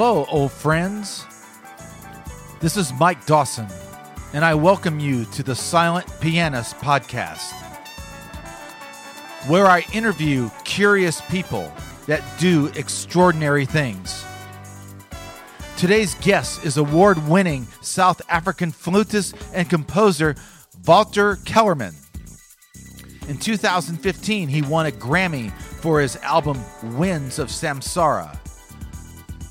Hello, old friends. This is Mike Dawson, and I welcome you to the Silent Pianist Podcast, where I interview curious people that do extraordinary things. Today's guest is award winning South African flutist and composer Walter Kellerman. In 2015, he won a Grammy for his album Winds of Samsara.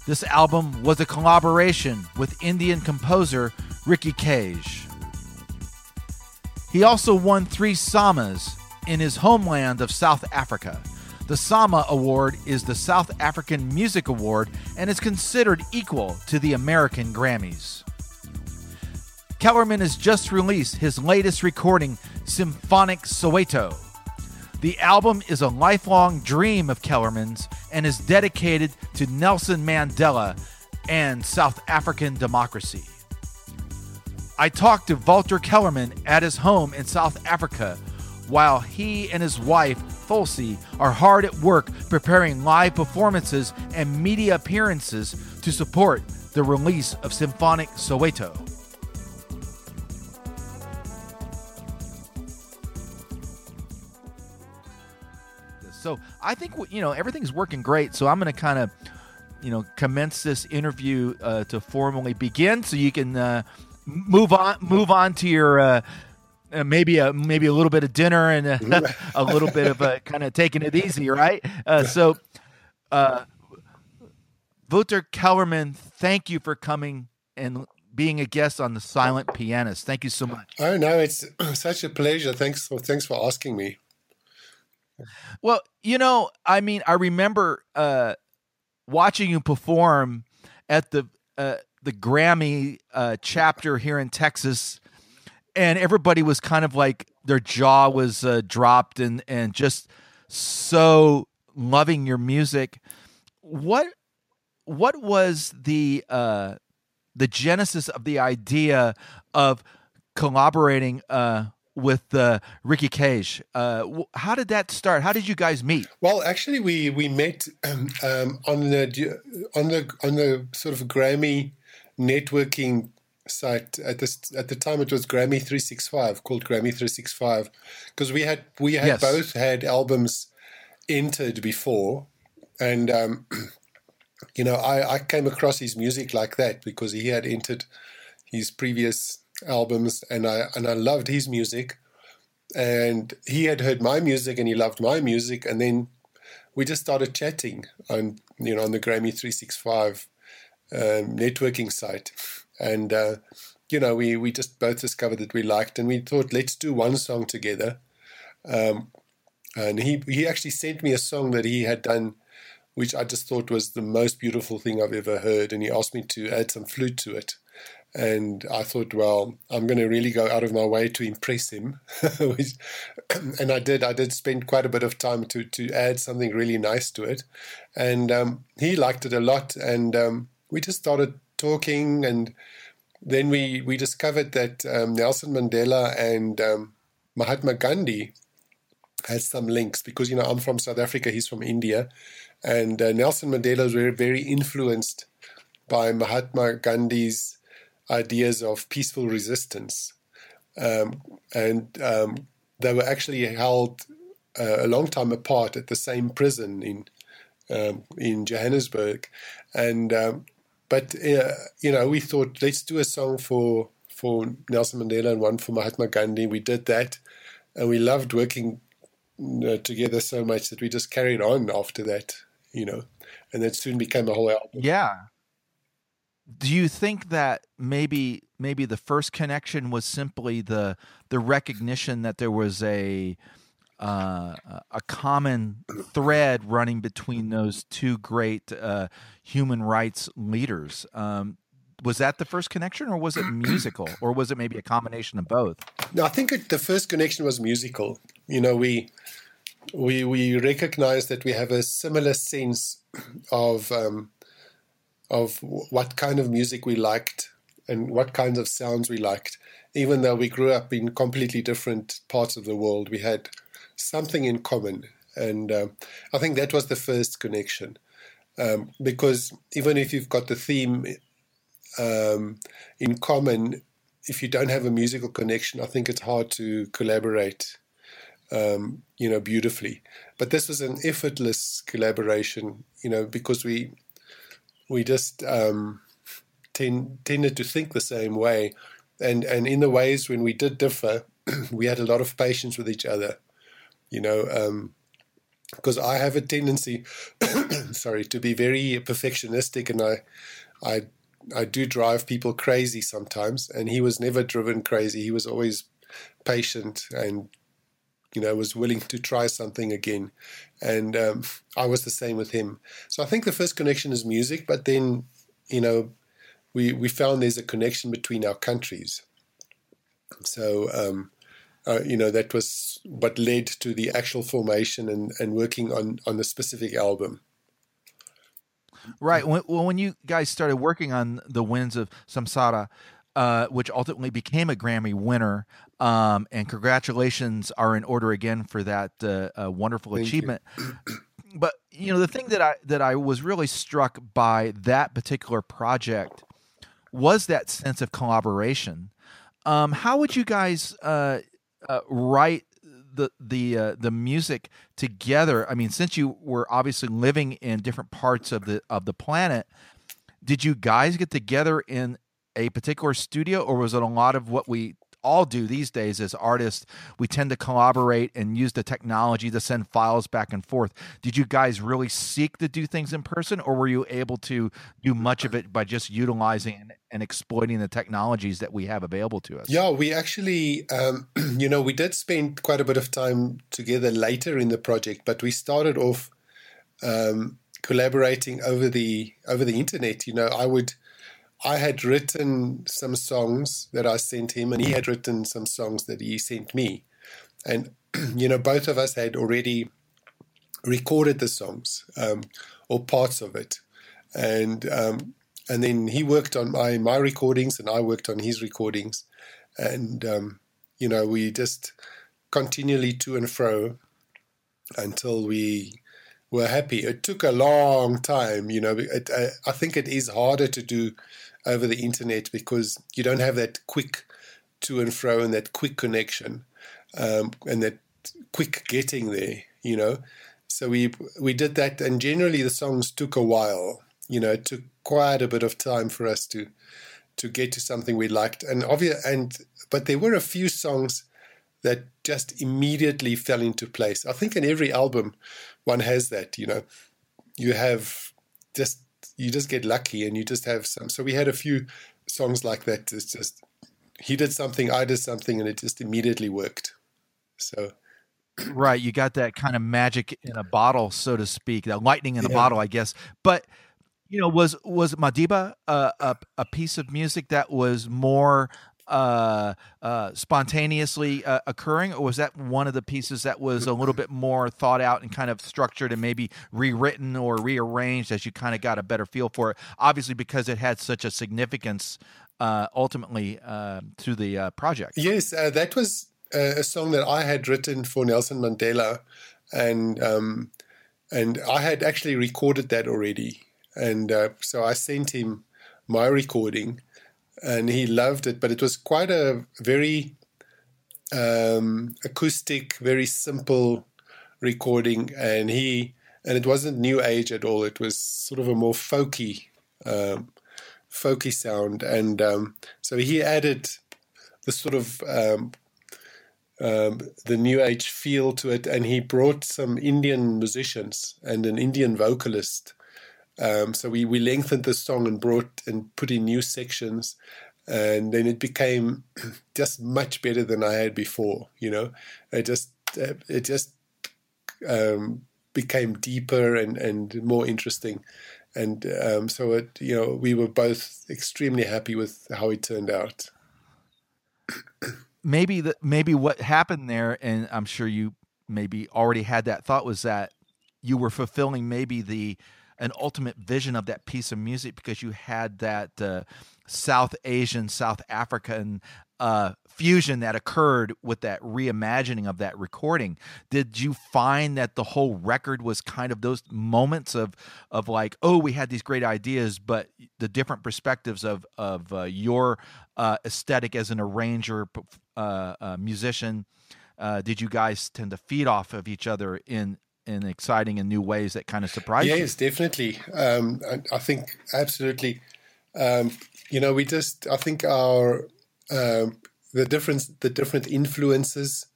This album was a collaboration with Indian composer Ricky Kej. He also won three SAMAs in his homeland of South Africa. The SAMA Award is the South African Music Award and is considered equal to the American Grammys. Kellerman has just released his latest recording, Symphonic Soweto. The album is a lifelong dream of Kellerman's and is dedicated to Nelson Mandela and South African democracy. I talked to Walter Kellerman at his home in South Africa while he and his wife, Thulsi, are hard at work preparing live performances and media appearances to support the release of Symphonic Soweto. So I think you know everything's working great. So I'm going to kind of you know commence this interview uh, to formally begin, so you can uh, move on move on to your. Uh, uh, maybe a maybe a little bit of dinner and a, a little bit of a kind of taking it easy, right? Uh, so, uh, Wouter Kellerman, thank you for coming and being a guest on the Silent Pianist. Thank you so much. Oh no, it's such a pleasure. Thanks for thanks for asking me. Well, you know, I mean, I remember uh, watching you perform at the uh, the Grammy uh, chapter here in Texas, and everybody was kind of like their jaw was uh, dropped and and just so loving your music. What what was the uh, the genesis of the idea of collaborating uh, with uh, Ricky Kej. Uh, how did that start? How did you guys meet? Well, actually, we we met um, um, on the on the on the sort of Grammy networking site at this at the time it was Grammy 365 called Grammy 365 because we had we had yes. both had albums entered before and um, you know I, I came across his music like that because he had entered his previous albums, and I and I loved his music. And he had heard my music, and he loved my music, and then we just started chatting on you know on the Grammy 365 um, networking site, and uh, you know we we just both discovered that we liked, and we thought let's do one song together. Um, and he he actually sent me a song that he had done which I just thought was the most beautiful thing I've ever heard. And he asked me to add some flute to it. And I thought, well, I'm going to really go out of my way to impress him. and I did. I did spend quite a bit of time to, to add something really nice to it. And um, he liked it a lot. And um, we just started talking. And then we, we discovered that um, Nelson Mandela and um, Mahatma Gandhi had some links because, you know, I'm from South Africa, he's from India. And uh, Nelson Mandela was very, very influenced by Mahatma Gandhi's ideas of peaceful resistance. Um, and um, they were actually held uh, a long time apart at the same prison in um, in Johannesburg. And um, but uh, you know, we thought let's do a song for for Nelson Mandela and one for Mahatma Gandhi. We did that, and we loved working uh, together so much that we just carried on after that. You know, and that soon became a whole album. Yeah do you think that maybe maybe the first connection was simply the the recognition that there was a uh, a common thread running between those two great uh, human rights leaders. Um, was that the first connection, or was it musical, or was it maybe a combination of both? No, I think it, the first connection was musical. You know, we we we recognize that we have a similar sense of um, of what kind of music we liked and what kinds of sounds we liked. Even though we grew up in completely different parts of the world, we had something in common. And uh, I think that was the first connection. um, because even if you've got the theme um, in common, if you don't have a musical connection, I think it's hard to collaborate, um, you know, beautifully. But this was an effortless collaboration, you know, because we we just um, tend, tended to think the same way, and and in the ways when we did differ, we had a lot of patience with each other, you know. because um, I have a tendency, sorry, to be very perfectionistic, and I, I I do drive people crazy sometimes, and he was never driven crazy. He was always patient and you know was willing to try something again, and um, I was the same with him. So I think the first connection is music, but then you know we we found there's a connection between our countries. So um, uh, you know that was what led to the actual formation and, and working on on a specific album. Right. When, when you guys started working on the Winds of Samsara, uh, which ultimately became a Grammy winner, um, and congratulations are in order again for that uh, uh, wonderful Thank achievement. but you know the thing that I that I was really struck by that particular project was that sense of collaboration. Um, how would you guys uh, uh, write the the uh, the music together? I mean, since you were obviously living in different parts of the of the planet, did you guys get together in a particular studio, or was it a lot of what we all do these days as artists. We tend to collaborate and use the technology to send files back and forth. Did you guys really seek to do things in person, or were you able to do much of it by just utilizing and exploiting the technologies that we have available to us? Yeah, we actually, um, you know, we did spend quite a bit of time together later in the project, but we started off um, collaborating over the over the internet. You know, I would I had written some songs that I sent him, and he had written some songs that he sent me. And, you know, both of us had already recorded the songs um, or parts of it. And, um, and then he worked on my, my recordings, and I worked on his recordings. And, um, you know, we just continually to and fro until we were happy. It took a long time, you know. It, I, I think it is harder to do over the internet because you don't have that quick to and fro and that quick connection um, and that quick getting there, you know. So we we did that, and generally the songs took a while. You know, it took quite a bit of time for us to to get to something we liked, and obvious and but there were a few songs that just immediately fell into place. I think in every album, one has that. You know, you have just you just get lucky and you just have some. So we had a few songs like that. It's just he did something, I did something, and it just immediately worked. So. Right, you got that kind of magic in a bottle, so to speak, that lightning in a yeah. bottle, I guess. But you know, was was Madiba a, a piece of music that was more uh, uh, spontaneously uh, occurring, or was that one of the pieces that was a little bit more thought out and kind of structured and maybe rewritten or rearranged as you kind of got a better feel for it? Obviously, because it had such a significance uh, ultimately uh, to the uh, project. Yes, that was a song that I had written for Nelson Mandela, and um, and I had actually recorded that already, and so I sent him my recording and he loved it. But it was quite a very um, acoustic, very simple recording, and he and it wasn't new age at all. It was sort of a more folky, um, folky sound, and um, so he added the sort of um, um, the new age feel to it, and he brought some Indian musicians and an Indian vocalist um, so we, we lengthened the song and brought and put in new sections, and then it became just much better than I had before. You know, it just uh, it just um, became deeper and and more interesting, and um, so it you know we were both extremely happy with how it turned out. maybe the maybe what happened there, and I'm sure you maybe already had that thought was that you were fulfilling maybe the an ultimate vision of that piece of music because you had that uh, South Asian, South African uh, fusion that occurred with that reimagining of that recording. Did you find that the whole record was kind of those moments of of like, oh, we had these great ideas, but the different perspectives of of uh, your uh, aesthetic as an arranger, uh, uh, musician. Uh, did you guys tend to feed off of each other in in exciting and new ways that kind of surprised yes, you? Yes, definitely. Um, I, I, think absolutely. Um, you know, we just I think our um, the difference the different influences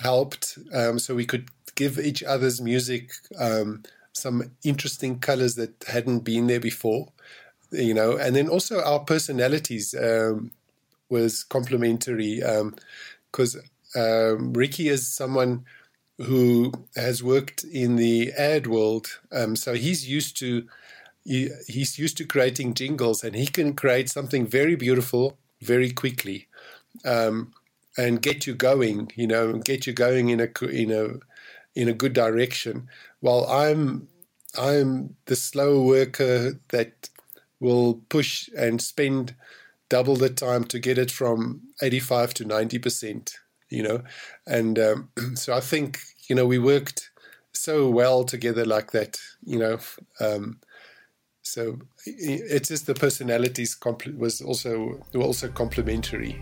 helped, um, so we could give each other's music um, some interesting colors that hadn't been there before. You know, and then also our personalities um, was complementary because um, Ricky is someone who has worked in the ad world, um, so he's used to he, he's used to creating jingles, and he can create something very beautiful very quickly, um, and get you going. You know, get you going in a in a in a good direction. While I'm I'm the slow worker that will push and spend double the time to get it from 85 to 90 percent you know. And um, so I think, you know, we worked so well together like that, you know. Um, so it's just the personalities compl- was also were also complementary.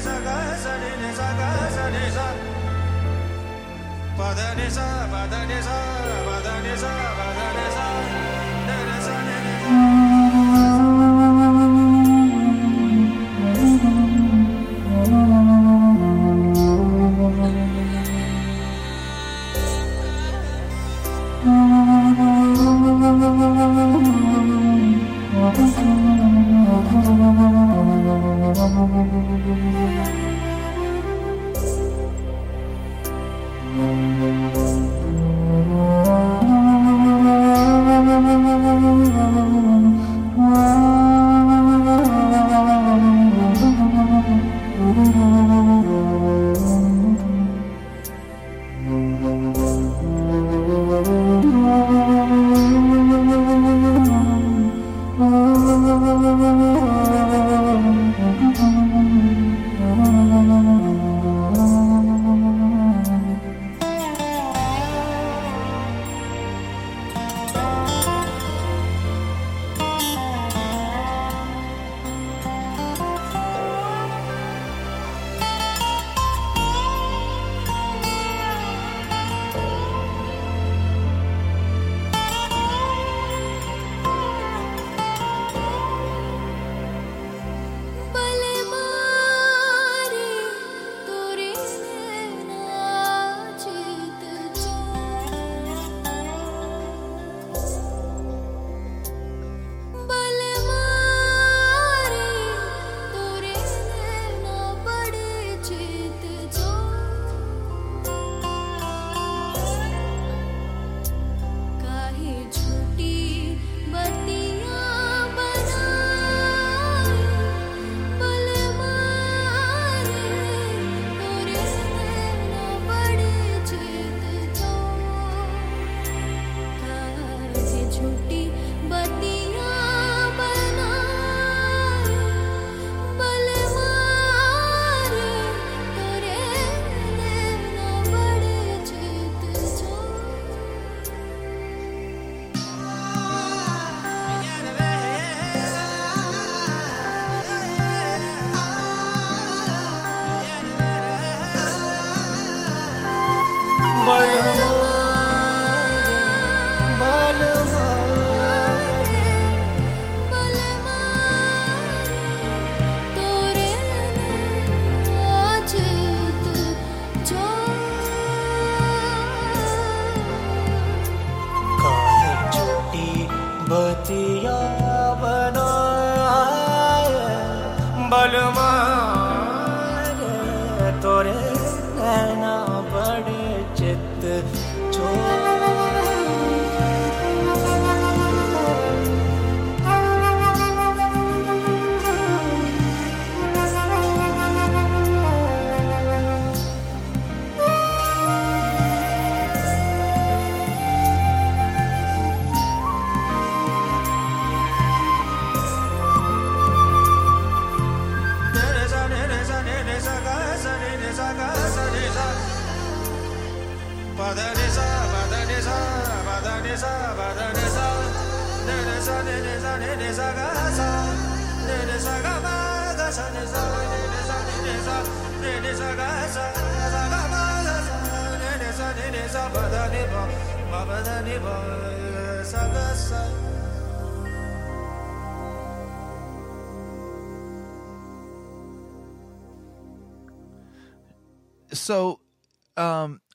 nisa ga sa ni nisa ga sa nisa pada nisa pada nisa pada nisa pada nisa nisa nisa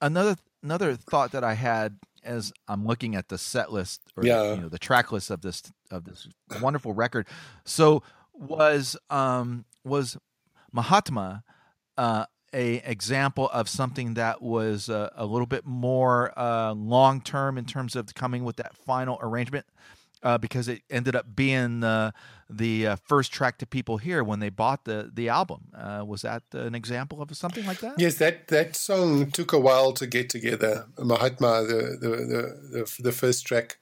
another another thought that I had as I'm looking at the set list or Yeah. you know the track list of this of this wonderful record. So was um was Mahatma uh a example of something that was uh, a little bit more uh, long term in terms of coming with that final arrangement uh, because it ended up being the the uh, first track to people here when they bought the the album. Uh, was that an example of something like that? Yes, that, that song took a while to get together. Mahatma, the the the, the, the first track,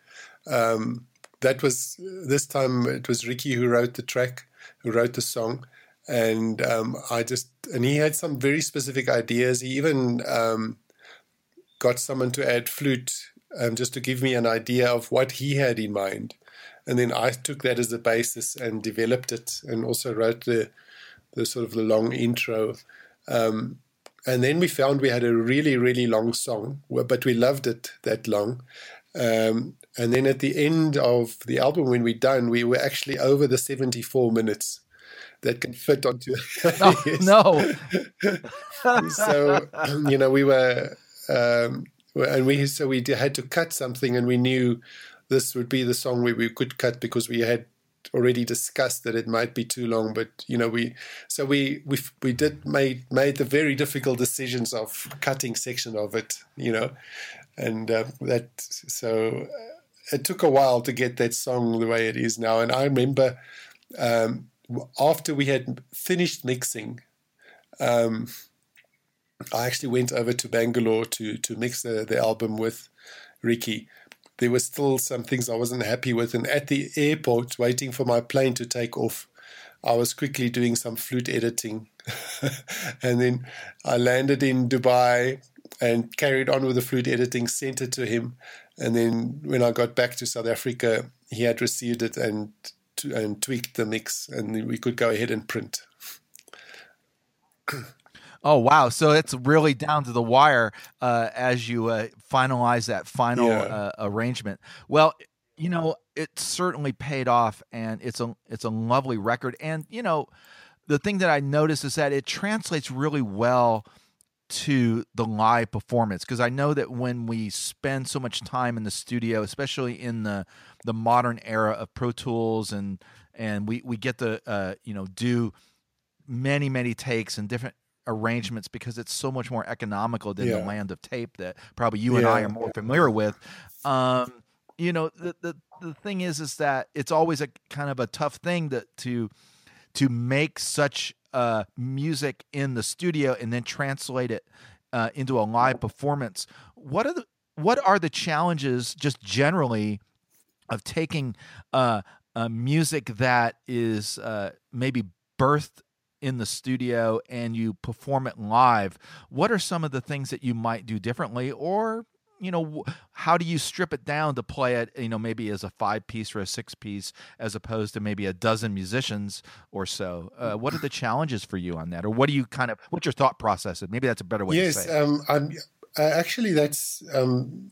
um, that was this time it was Ricky who wrote the track, who wrote the song, and um, I just and he had some very specific ideas. He even um, got someone to add flute um, just to give me an idea of what he had in mind, and then I took that as the basis and developed it, and also wrote the the sort of the long intro. Um, and then we found we had a really, really long song, but we loved it that long. Um, and then at the end of the album, when we're done, we were actually over the 74 minutes that can fit onto. Oh, Yes. no. so you know we were um, and we so we had to cut something and we knew this would be the song where we could cut because we had already discussed that it might be too long but you know we so we we we did made made the very difficult decisions of cutting section of it you know and uh, that so uh, it took a while to get that song the way it is now and i remember um, after we had finished mixing um, I actually went over to Bangalore to to mix the, the album with Ricky. There were still some things I wasn't happy with, and at the airport, waiting for my plane to take off, I was quickly doing some flute editing, and then I landed in Dubai and carried on with the flute editing, sent it to him, and then when I got back to South Africa, he had received it and and tweaked the mix, and we could go ahead and print. Oh wow! So it's really down to the wire uh, as you uh, finalize that final Yeah. uh, arrangement. Well, you know, it certainly paid off, and it's a it's a lovely record. And you know, the thing that I noticed is that it translates really well to the live performance because I know that when we spend so much time in the studio, especially in the the modern era of Pro Tools and and we we get to uh, you know do many many takes and different arrangements because it's so much more economical than the land of tape that probably you and I are more familiar with. Um, you know, the, the the thing is, is that it's always a kind of a tough thing to to to make such uh, music in the studio and then translate it uh, into a live performance. What are the what are the challenges just generally of taking uh, uh, music that is uh, maybe birthed in the studio and you perform it live? What are some of the things that you might do differently, or you know, how do you strip it down to play it, you know, maybe as a five piece or a six piece, as opposed to maybe a dozen musicians or so? Uh, what are the challenges for you on that, or what do you kind of, what's your thought process? Maybe that's a better way to yes, say. it. um, I'm, uh, actually, that's um,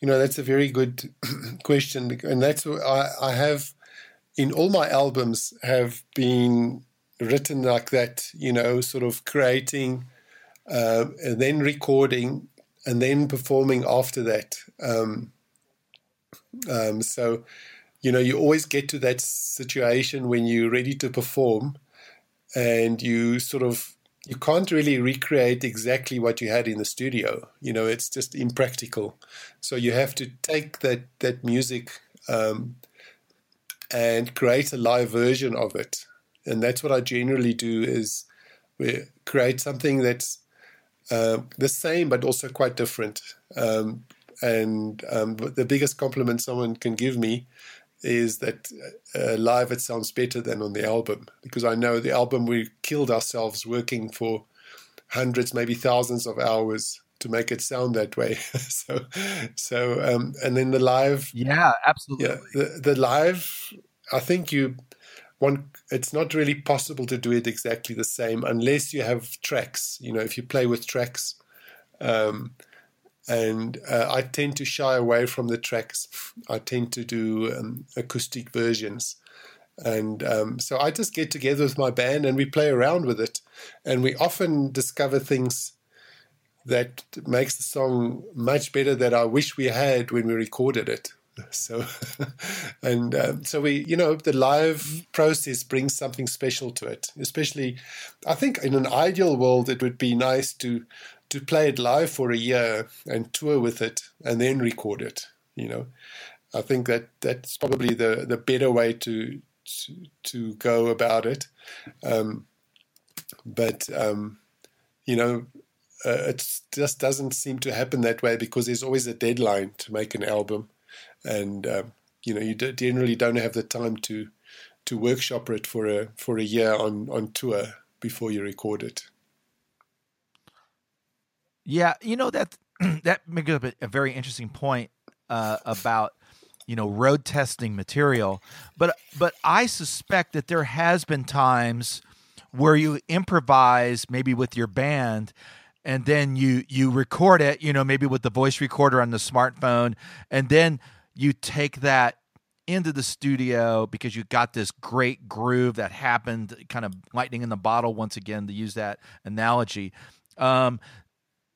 you know that's a very good question, and that's what I, I have in all my albums have been written like that. You know, sort of creating uh, and then recording and then performing after that. Um, um, so, you know, you always get to that situation when you're ready to perform and you sort of you can't really recreate exactly what you had in the studio. You know, it's just impractical. So you have to take that that music um, and create a live version of it. And that's what I generally do is we create something that's uh, the same but also quite different. Um, and um, the biggest compliment someone can give me is that uh, live it sounds better than on the album because I know the album we killed ourselves working for hundreds, maybe thousands of hours to make it sound that way. so, so um, and then the live, yeah, absolutely. Yeah, the the live. I think you one. It's not really possible to do it exactly the same unless you have tracks. You know, if you play with tracks. Um, and uh, I tend to shy away from the tracks. I tend to do um, acoustic versions. And um, so I just get together with my band and we play around with it. And we often discover things that makes the song much better that I wish we had when we recorded it. So, and um, so we, you know, the live process brings something special to it. Especially, I think in an ideal world, it would be nice to to play it live for a year and tour with it and then record it. You know, I think that that's probably the the better way to to, to go about it. Um, but um, you know, uh, it just doesn't seem to happen that way because there's always a deadline to make an album, and um, you know, you generally don't have the time to to workshop it for a for a year on on tour before you record it. Yeah, you know that that makes up a, a very interesting point uh, about you know road testing material, but but I suspect that there has been times where you improvise maybe with your band and then you you record it you know maybe with the voice recorder on the smartphone and then you take that into the studio because you got this great groove that happened kind of lightning in the bottle once again to use that analogy. Um,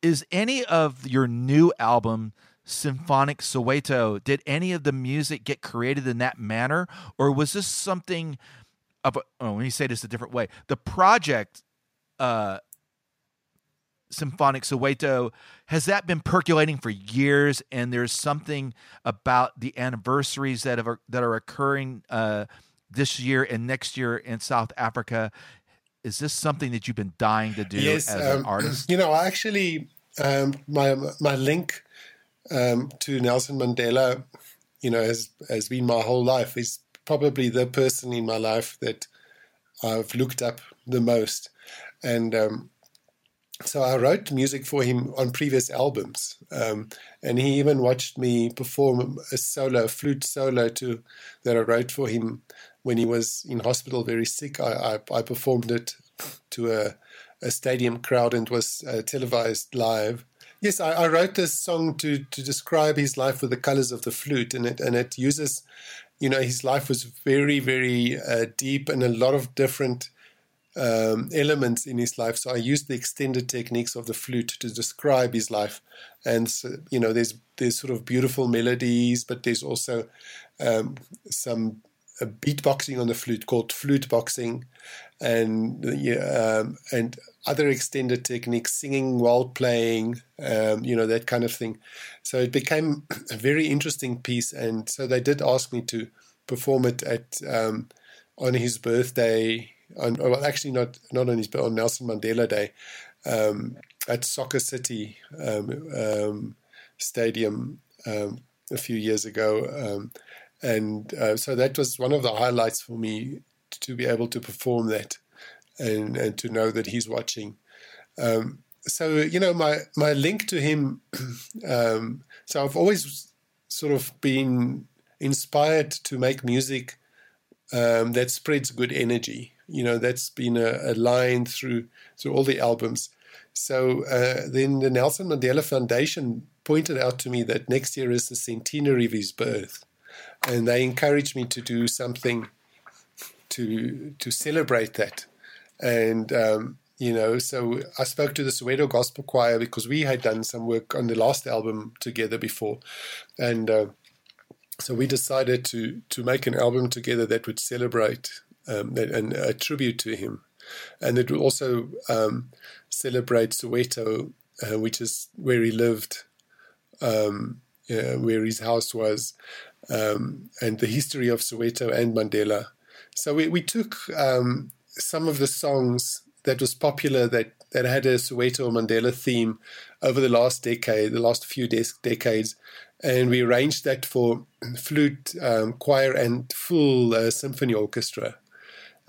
is any of your new album symphonic soweto did any of the music get created in that manner? Or was this something of a, oh, let me say this a different way. The project uh symphonic soweto has that been percolating for years and there's something about the anniversaries that have that are occurring uh this year and next year in south africa is this something that you've been dying to do yes, as um, an artist? You know, actually, um, my my link um, to Nelson Mandela, you know, has has been my whole life. He's probably the person in my life that I've looked up the most, and um, so I wrote music for him on previous albums, um, and he even watched me perform a solo, a flute solo to that I wrote for him when he was in hospital, very sick. I I, I performed it to a, a stadium crowd and was uh, televised live. Yes, I, I, wrote this song to to describe his life with the colors of the flute, and it and it uses, you know, his life was very very uh, deep and a lot of different um, elements in his life. So I used the extended techniques of the flute to describe his life, and so, you know, there's there's sort of beautiful melodies, but there's also um, some uh, beatboxing on the flute called flute boxing, and um, and other extended techniques, singing while playing, um, you know that kind of thing. So it became a very interesting piece, and so they did ask me to perform it at um, on his birthday on, well, actually not not on his but on Nelson Mandela Day um, at Soccer City um, um, Stadium um, a few years ago, um, and uh, so that was one of the highlights for me to be able to perform that and and to know that he's watching. Um, so you know my my link to him. so I've always sort of been inspired to make music that spreads good energy you know that's been a, a line through through all the albums. So uh, then the Nelson Mandela Foundation pointed out to me that next year is the centenary of his birth, and they encouraged me to do something to to celebrate that. And um, you know, so I spoke to the Soweto Gospel Choir because we had done some work on the last album together before, and uh, so we decided to to make an album together that would celebrate um, and a tribute to him. and it will also um, celebrate Soweto, uh, which is where he lived, um, uh, where his house was, um, and the history of Soweto and Mandela. So we, we took um, some of the songs that was popular that, that had a Soweto Mandela theme over the last decade, the last few de- decades, and we arranged that for flute, um, choir, and full uh, symphony orchestra.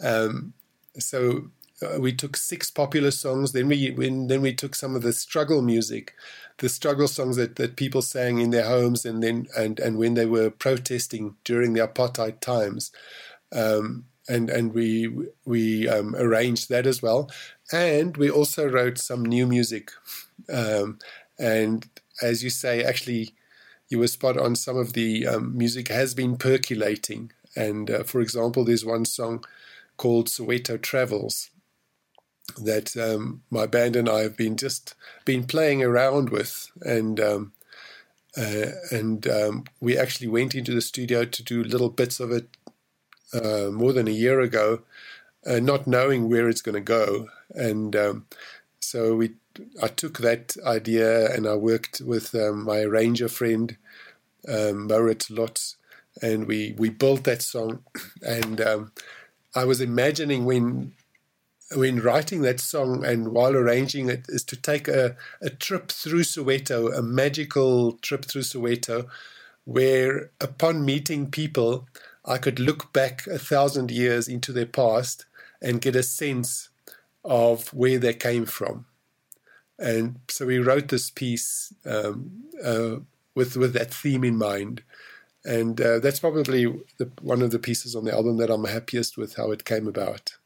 Um, so uh, we took six popular songs. Then we when, then we took some of the struggle music, the struggle songs that, that people sang in their homes, and then and, and when they were protesting during the apartheid times. Um, and and we we um, arranged that as well, and we also wrote some new music, um, and as you say, actually, you were spot on. Some of the um, music has been percolating, and uh, for example, there's one song called Soweto Travels that um, my band and I have been just been playing around with, and um, uh, and um, we actually went into the studio to do little bits of it uh, more than a year ago, uh, not knowing where it's going to go. And um, so we, I took that idea and I worked with um, my arranger friend, um, Moritz Lotz, and we, we built that song. And um, I was imagining when when writing that song and while arranging it is to take a, a trip through Soweto, a magical trip through Soweto, where upon meeting people, I could look back a thousand years into their past and get a sense of where they came from. And so we wrote this piece um, uh, with with that theme in mind, and uh, that's probably the, one of the pieces on the album that I'm happiest with how it came about.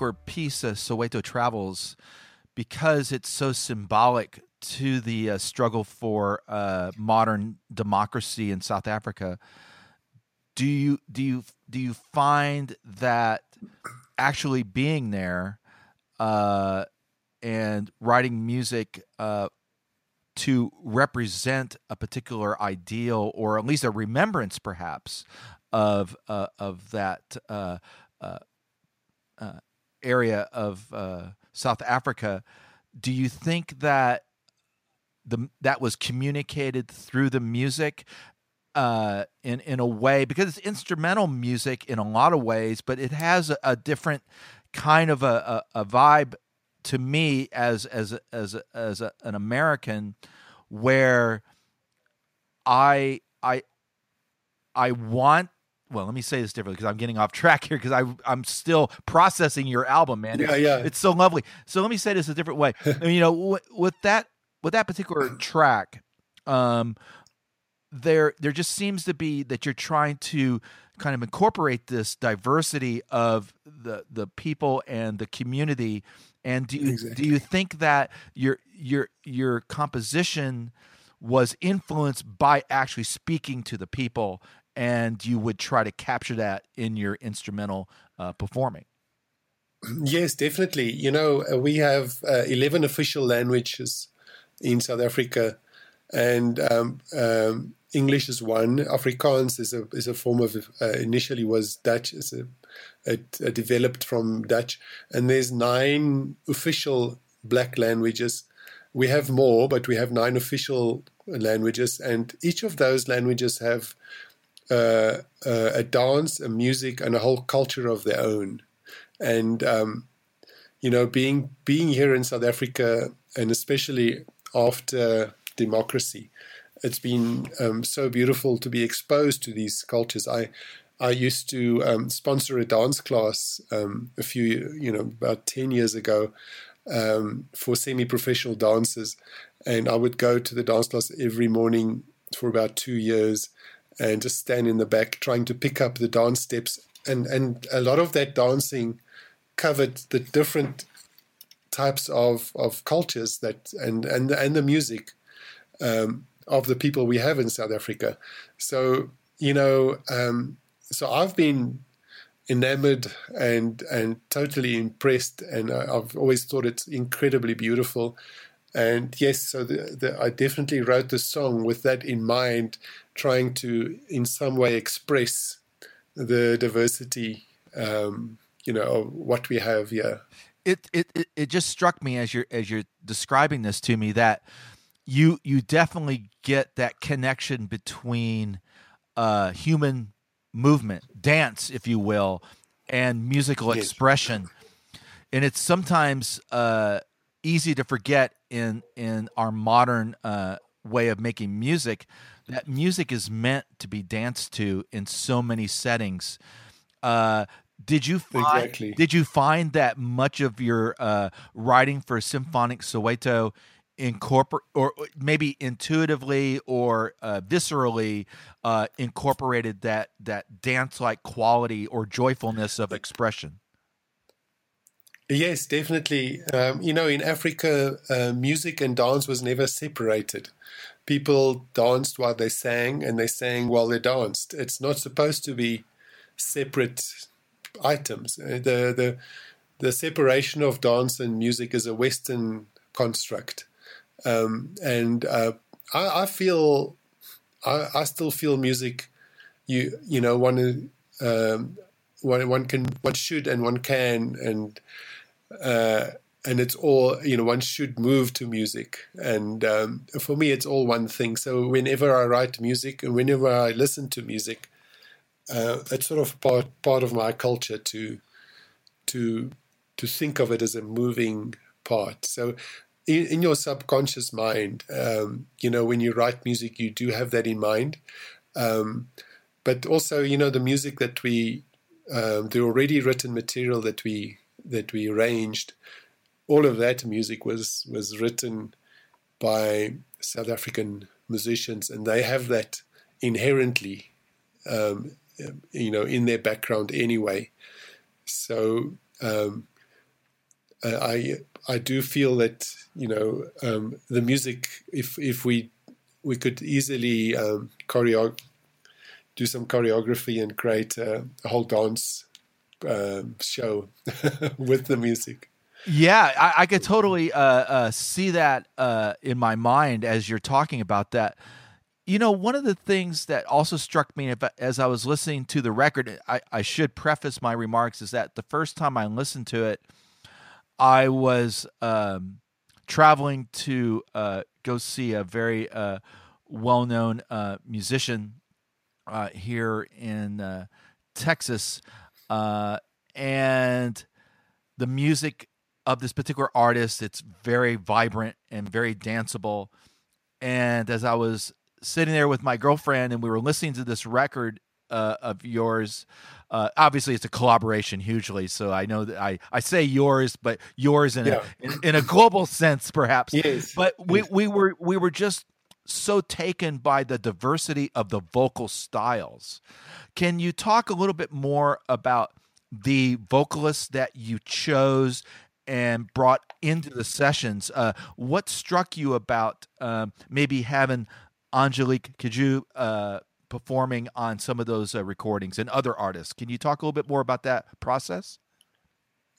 Particular piece of Soweto Travels, because it's so symbolic to the uh, struggle for uh, modern democracy in South Africa, do you do you do you find that actually being there uh, and writing music uh, to represent a particular ideal or at least a remembrance, perhaps, of uh, of that uh area of uh, South Africa. Do you think that the that was communicated through the music? Uh, in in a way because it's instrumental music in a lot of ways, but it has a, a different kind of a, a, a, vibe to me as as as as an American, where I I I want well, let me say this differently because I'm getting off track here because I I'm still processing your album, man. Yeah, yeah. It's so lovely. So let me say this a different way. you know, with, with that with that particular track, um, there there just seems to be that you're trying to kind of incorporate this diversity of the the people and the community. And do you exactly. do you think that your your your composition was influenced by actually speaking to the people and you would try to capture that in your instrumental uh, performing. Yes, definitely. You know, uh, we have uh, 11 official languages in South Africa, and um, um, English is one. Afrikaans is a is a form of uh, initially was Dutch. It's a, it, it developed from Dutch, and there's nine official black languages. We have more, but we have nine official languages, and each of those languages have uh, uh, a dance, a music, and a whole culture of their own. And um, you know, being being here in South Africa, and especially after democracy, it's been um, so beautiful to be exposed to these cultures. I I used to um, sponsor a dance class um, a few, you know, about ten years ago um, for semi-professional dancers, and I would go to the dance class every morning for about two years and just stand in the back trying to pick up the dance steps. And, and a lot of that dancing covered the different types of, of cultures that and, and, and the music um, of the people we have in South Africa. So, you know, um, so I've been enamored and and totally impressed and I've always thought it's incredibly beautiful and yes so the, the, I definitely wrote the song with that in mind trying to, in some way, express the diversity, um, you know, of what we have here. It, it it just struck me as you're as you're describing this to me that you you definitely get that connection between uh, human movement, dance, if you will, and musical yes. expression, and it's sometimes uh, easy to forget in in our modern uh, way of making music that music is meant to be danced to in so many settings. Uh, did you find exactly. did you find that much of your uh, writing for Symphonic Soweto incorporate or maybe intuitively or uh, viscerally uh, incorporated that that dance like quality or joyfulness of expression? Yes, definitely. Um, you know, in Africa, uh, music and dance was never separated people danced while they sang and they sang while they danced. It's not supposed to be separate items. Uh, the the the separation of dance and music is a Western construct, um, and uh, I, I, feel I, I, still feel music. You you know one um, one one can one should and one can and uh, and it's all you know one should move to music. And um, for me it's all one thing. So whenever i write music and whenever i listen to music uh, it's sort of part part of my culture to to to think of it as a moving part. So in, in your subconscious mind um, you know when you write music you do have that in mind. Um, but also you know the music that we um, the already written material that we that we arranged all of that music was was written by South African musicians, and they have that inherently um, you know, in their background anyway. So um, I I do feel that you know um, the music if if we we could easily um, choreo- do some choreography and create a, a whole dance um, show with the music. Yeah, I, I could totally uh, uh, see that uh, in my mind as you're talking about that. You know, one of the things that also struck me as I was listening to the record, I, I should preface my remarks is that the first time I listened to it, I was um, traveling to uh, go see a very uh, well known uh, musician uh, here in uh, Texas. Uh, and the music of this particular artist, it's very vibrant and very danceable. And as I was sitting there with my girlfriend and we were listening to this record of yours, uh, obviously it's a collaboration hugely so i know that i i say yours but yours in yeah. a in, in, a global sense perhaps yes but we we were we were just so taken by the diversity of the vocal styles can you talk a little bit more about the vocalists that you chose and brought into the sessions uh, what struck you about um, maybe having angelique kidjo uh, performing on some of those uh, recordings and other artists. Can you talk a little bit more about that process?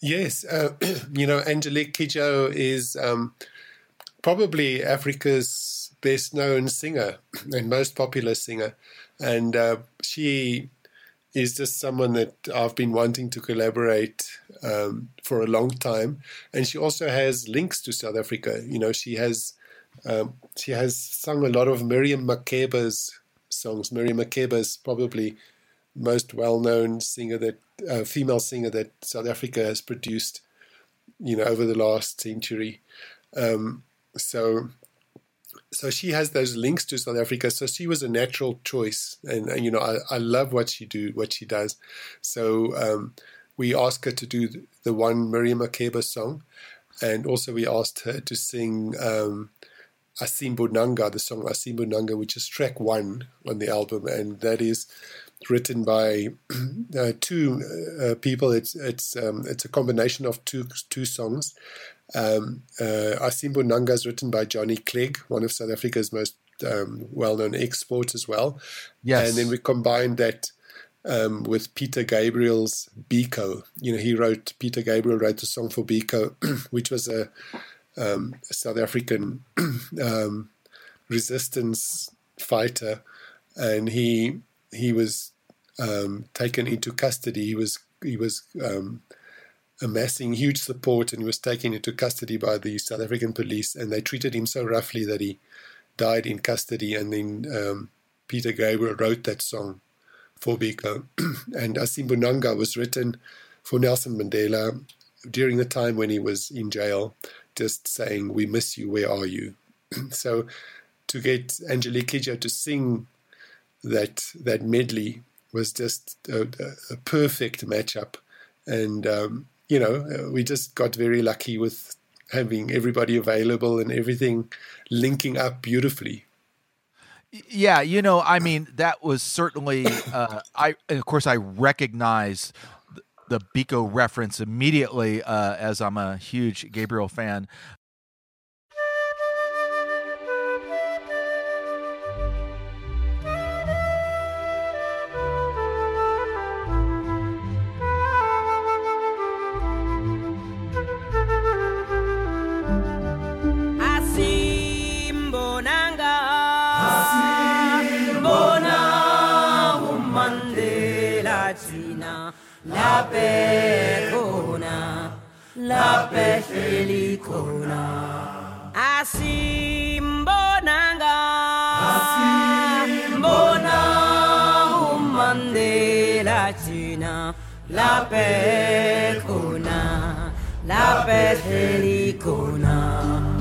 Yes, uh, you know, Angelique Kidjo is um, probably Africa's best known singer and most popular singer. And uh, she is just someone that I've been wanting to collaborate um, for a long time. And she also has links to South Africa. You know, she has um, she has sung a lot of Miriam Makeba's songs. Miriam Makeba is probably most well-known singer that uh, female singer that South Africa has produced, you know, over the last century. Um, so, so she has those links to South Africa. So she was a natural choice, and, and you know, I, I love what she do, what she does. So um, we asked her to do the one Miriam Makeba song, and also we asked her to sing. Um, Asimbonanga, the song Asimbonanga, which is track one on the album, and that is written by uh, two uh, people. It's it's um, it's a combination of two two songs. Um, uh, Asimbonanga is written by Johnny Clegg, one of South Africa's most um, well-known exports as well. Yes, and then we combined that. Um, with Peter Gabriel's Biko, you know, he wrote Peter Gabriel wrote a song for Biko, which was a um, South African um, resistance fighter, and he he was um, taken into custody. He was he was um, amassing huge support, and he was taken into custody by the South African police, and they treated him so roughly that he died in custody. And then um, Peter Gabriel wrote that song for Biko, and Asimbonanga was written for Nelson Mandela during the time when he was in jail just saying, We miss you, where are you? so to get Angelique Kidjo to sing that that medley was just a, a perfect matchup. And, um, you know, we just got very lucky with having everybody available and everything linking up beautifully. Yeah, you know, I mean, that was certainly. Uh, I of course I recognize the Biko reference immediately, uh, as I'm a huge Gabriel fan. La pecona, la pehelicona. Asimbonanga, asimbona umande la china, la pecona, la pehelicona. We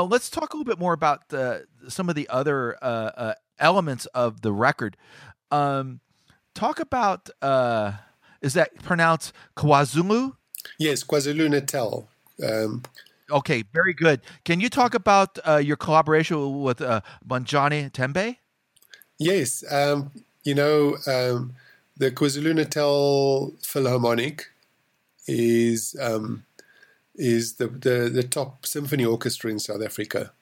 know, let's talk a little bit more about the, some of the other uh, uh, elements of the record. Um, talk about uh, is that pronounced KwaZulu? Yes, KwaZulu Natal. Um, Okay, very good. Can you talk about uh, your collaboration with uh, Bongani Tembe? yes, um, you know, um, the KwaZulu Natal Philharmonic is um, is the, the the top symphony orchestra in South Africa,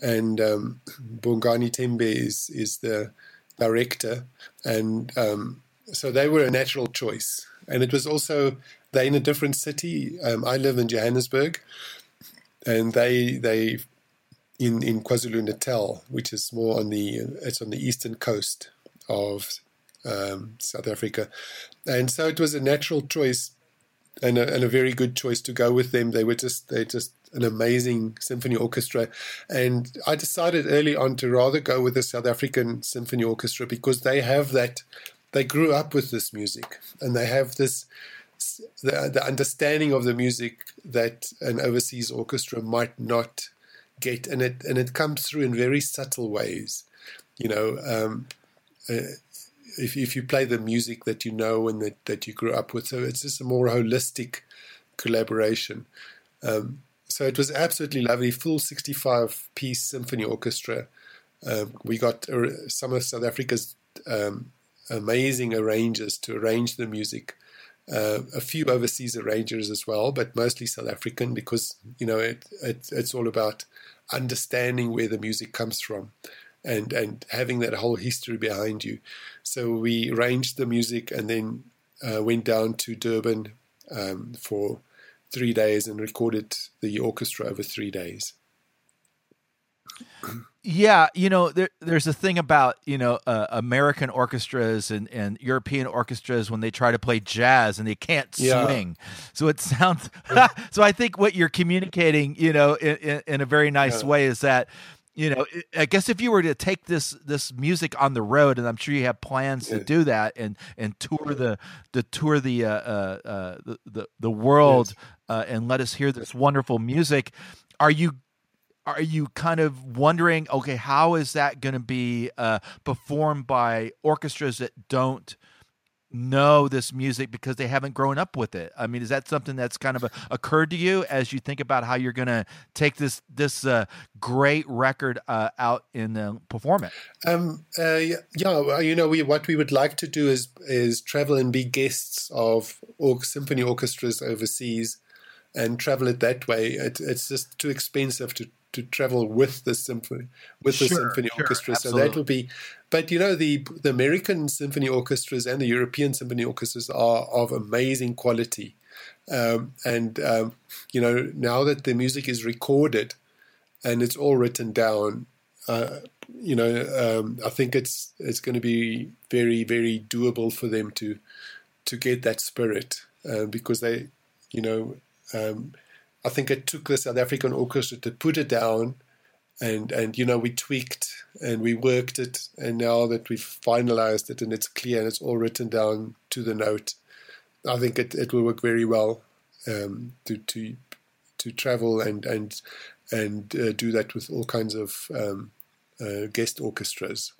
and um, Bongani Tembe is is the director, and um, so they were a natural choice. And it was also they're in a different city. Um, I live in Johannesburg, and they they in in KwaZulu Natal, which is more on the it's on the eastern coast of um, South Africa, and so it was a natural choice and a, and a very good choice to go with them. They were just they just an amazing symphony orchestra, and I decided early on to rather go with the South African Symphony Orchestra because they have that. They grew up with this music, and they have this the, the understanding of the music that an overseas orchestra might not get, and it and it comes through in very subtle ways. You know, um, uh, if if you play the music that you know and that that you grew up with, so it's just a more holistic collaboration. Um, so it was absolutely lovely, full sixty-five piece symphony orchestra. Um, we got uh, some of South Africa's um, amazing arrangers to arrange the music. Uh, a few overseas arrangers as well, but mostly South African because you know it, it, it's all about understanding where the music comes from and and having that whole history behind you. So we arranged the music and then uh, went down to Durban um, for three days and recorded the orchestra over three days. Yeah, you know, there, there's a thing about you know uh, American orchestras and, and European orchestras when they try to play jazz and they can't Yeah. swing. So it sounds. so I think what you're communicating, you know, in, in, a very nice Yeah. way is that, you know, I guess if you were to take this this music on the road, and I'm sure you have plans to do that and and tour the the tour the uh, uh, uh, the, the the world uh, and let us hear this wonderful music. Are you are you kind of wondering okay how is that going to be uh, performed by orchestras that don't know this music because they haven't grown up with it i mean is that something that's kind of uh occurred to you as you think about how you're going to take this this uh, great record uh, out and uh, perform it Um, uh, yeah, well, you know, we what we would like to do is is travel and be guests of or, symphony orchestras overseas, and travel it that way. It, it's just too expensive to, to travel with the symphony with the Sure, symphony sure, orchestra. So that will be. But you know, the the American symphony orchestras and the European symphony orchestras are of amazing quality. Um, and um, you know, now that the music is recorded and it's all written down, uh, you know, um, I think it's it's going to be very very doable for them to to get that spirit uh, because they, you know, um, I think it took the South African orchestra to put it down, and and you know we tweaked and we worked it, and now that we've finalized it and it's clear and it's all written down to the note, I think it, it will work very well um, to to to travel and and and uh, do that with all kinds of um, uh, guest orchestras.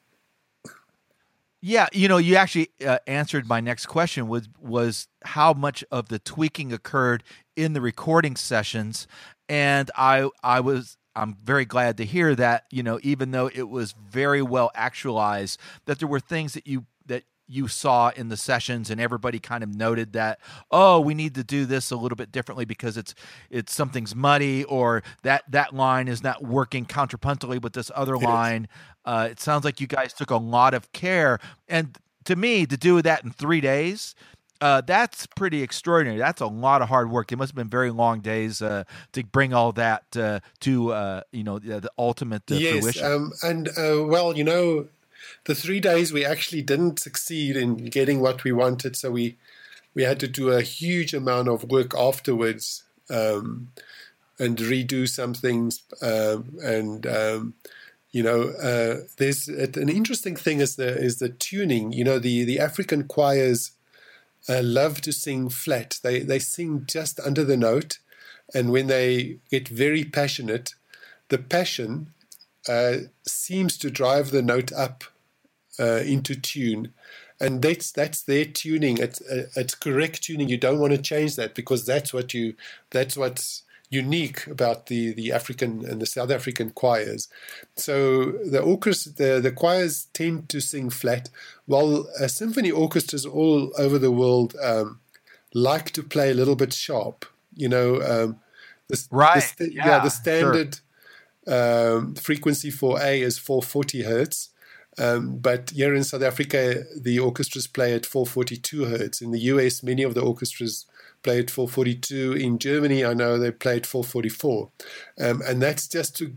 Yeah, you know, you actually uh, answered my next question was was how much of the tweaking occurred in the recording sessions, and I I was I'm very glad to hear that you know even though it was very well actualized that there were things that you that you saw in the sessions and everybody kind of noted that oh we need to do this a little bit differently because it's it's something's muddy or that that line is not working contrapuntally with this other is. line uh, it sounds like you guys took a lot of care and to me to do that in three days uh, that's pretty extraordinary. That's a lot of hard work. It must have been very long days uh, to bring all that uh, to uh, you know the, the ultimate uh, yes, fruition. um, and uh, well, you know, the three days we actually didn't succeed in getting what we wanted, so we we had to do a huge amount of work afterwards um, and redo some things um, and. Um, you know, uh, there's an interesting thing is the is the tuning. You know, the the African choirs uh, love to sing flat. They they sing just under the note, and when they get very passionate, the passion uh, seems to drive the note up uh, into tune, and that's that's their tuning. It's uh, it's correct tuning. You don't want to change that because that's what you that's what's unique about the the African and the South African choirs. So the orchestra, the, the choirs tend to sing flat, while uh, symphony orchestras all over the world um, like to play a little bit sharp. You know, um, the, Right, The, st- yeah, the sure. standard um, frequency for A is 440 hertz. Um, but here in South Africa, the orchestras play at 442 hertz. In the US, many of the orchestras play at 442. In Germany, I know they play at 444. Um, and that's just to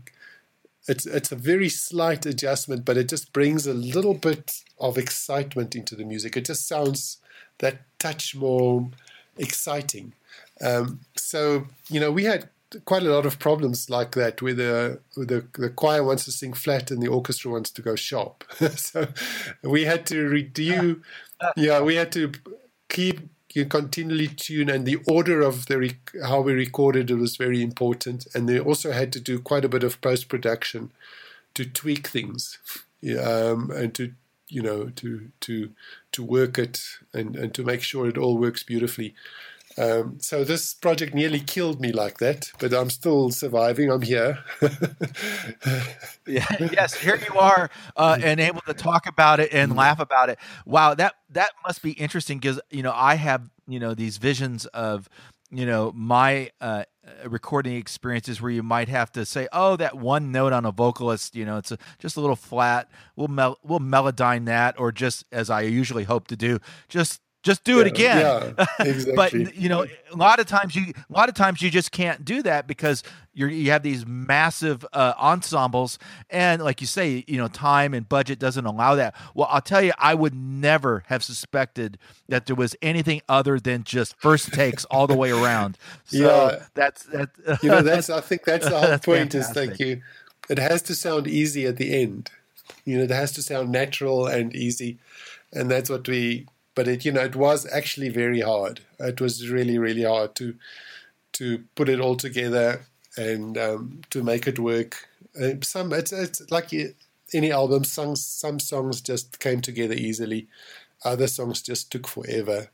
it's it's a very slight adjustment, but it just brings a little bit of excitement into the music. It just sounds that touch more exciting. Um, so you know, we had quite a lot of problems like that, where the the, the choir wants to sing flat and the orchestra wants to go sharp. so we had to redo. yeah, we had to keep you continually tune, and the order of the rec- how we recorded it was very important. And they also had to do quite a bit of post production to tweak things, um, and to you know to to to work it and and to make sure it all works beautifully. Um, so this project nearly killed me like that, but I'm still surviving. I'm here. yeah, yes, here you are, uh, and able to talk about it and laugh about it. Wow, that that must be interesting because you know I have you know these visions of you know my uh, recording experiences where you might have to say oh that one note on a vocalist you know it's a, just a little flat we'll mel- we'll melodyne that or just as i usually hope to do just just do it again. Yeah, exactly. but you know, a lot of times you a lot of times you just can't do that because you you have these massive uh, ensembles, and like you say, you know, time and budget doesn't allow that. Well, I'll tell you, I would never have suspected that there was anything other than just first takes all the way around. So Yeah. that's that. you know, that's I think that's the whole That's point. Is thank you. It has to sound easy at the end. You know, it has to sound natural and easy, and that's what we. But it, you know, it was actually very hard. It was really, really hard to to put it all together and um, to make it work. Uh, some it's it's like any album. Some some songs just came together easily. Other songs just took forever,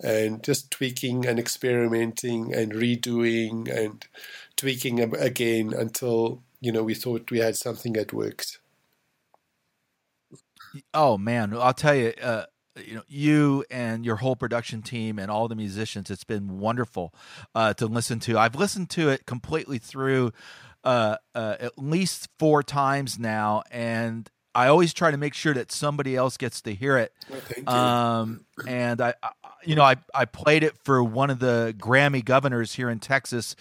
and just tweaking and experimenting and redoing and tweaking again until you know we thought we had something that worked. Oh man, I'll tell you, uh, you know, you and your whole production team and all the musicians, it's been wonderful uh, to listen to. I've listened to it completely through uh, uh, at least four times now, and I always try to make sure that somebody else gets to hear it. you. Um, and I, I, you know, I I played it for one of the Grammy governors here in Texas,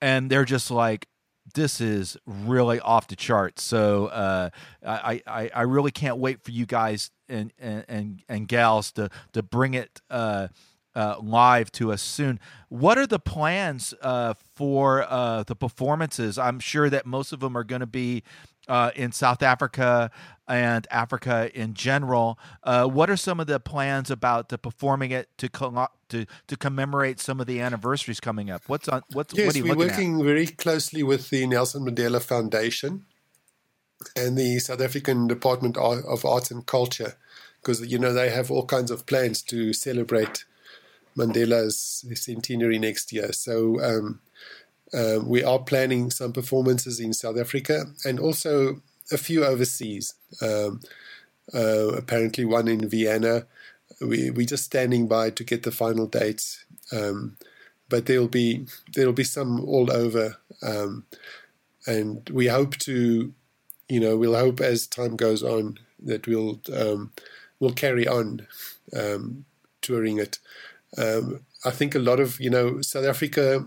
and they're just like, "This is really off the charts." So uh, I, I I really can't wait for you guys and and and, and gals to to bring it. Uh, uh, live to us soon. What are the plans uh, for uh, the performances? I'm sure that most of them are going to be uh, in South Africa and Africa in general. Uh, what are some of the plans about the performing it to co- to to commemorate some of the anniversaries coming up? What's on? What's Yes, what are you we're working very closely with the Nelson Mandela Foundation and the South African Department of Arts and Culture, because you know they have all kinds of plans to celebrate Mandela's centenary next year. So um, uh, we are planning some performances in South Africa and also a few overseas. Um, uh, apparently, one in Vienna. We we're just standing by to get the final dates. Um, but there'll be there'll be some all over, um, and we hope to, you know, we'll hope as time goes on that we'll um, we'll carry on um, touring it. Um, I think a lot of you know South Africa.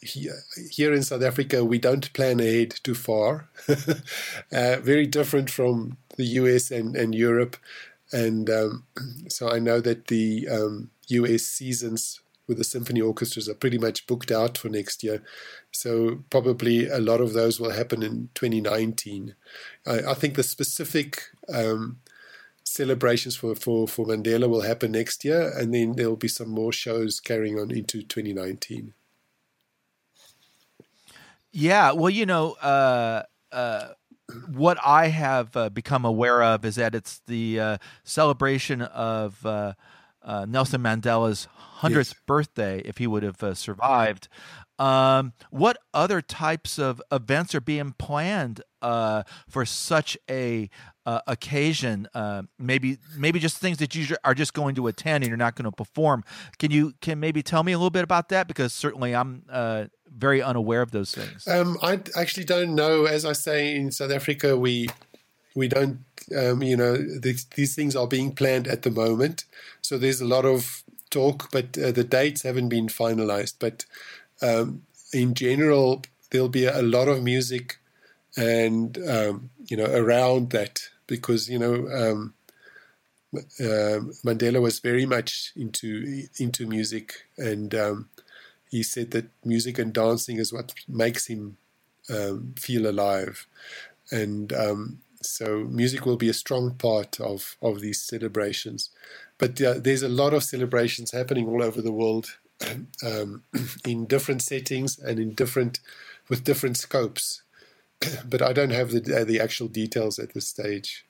Here, in South Africa, we don't plan ahead too far. uh, very different from the US and, and Europe. And um, so I know that the um, US seasons with the symphony orchestras are pretty much booked out for next year. So probably a lot of those will happen in 2019. I, I think the specific um, celebrations for, for, for Mandela will happen next year, and then there will be some more shows carrying on into 2019. Yeah, well, you know, uh, uh, what I have uh, become aware of is that it's the uh, celebration of uh, Nelson Mandela's hundredth Yes. birthday, if he would have uh, survived. Um, what other types of events are being planned uh, for such a uh, occasion? Uh, maybe, maybe just things that you are just going to attend and you're not going to perform. Can you can maybe tell me a little bit about that? Because certainly I'm uh, very unaware of those things. Um, I actually don't know. As I say, in South Africa, we we don't, um, you know, these, these things are being planned at the moment. So there's a lot of talk, but uh, the dates haven't been finalized. But um, in general, there'll be a lot of music and um, you know around that because you know um, uh, Mandela was very much into into music, and um, he said that music and dancing is what makes him um, feel alive, and um, so music will be a strong part of of these celebrations. But uh, there's a lot of celebrations happening all over the world, um, in different settings and in different with different scopes. but I don't have the uh, the actual details at this stage.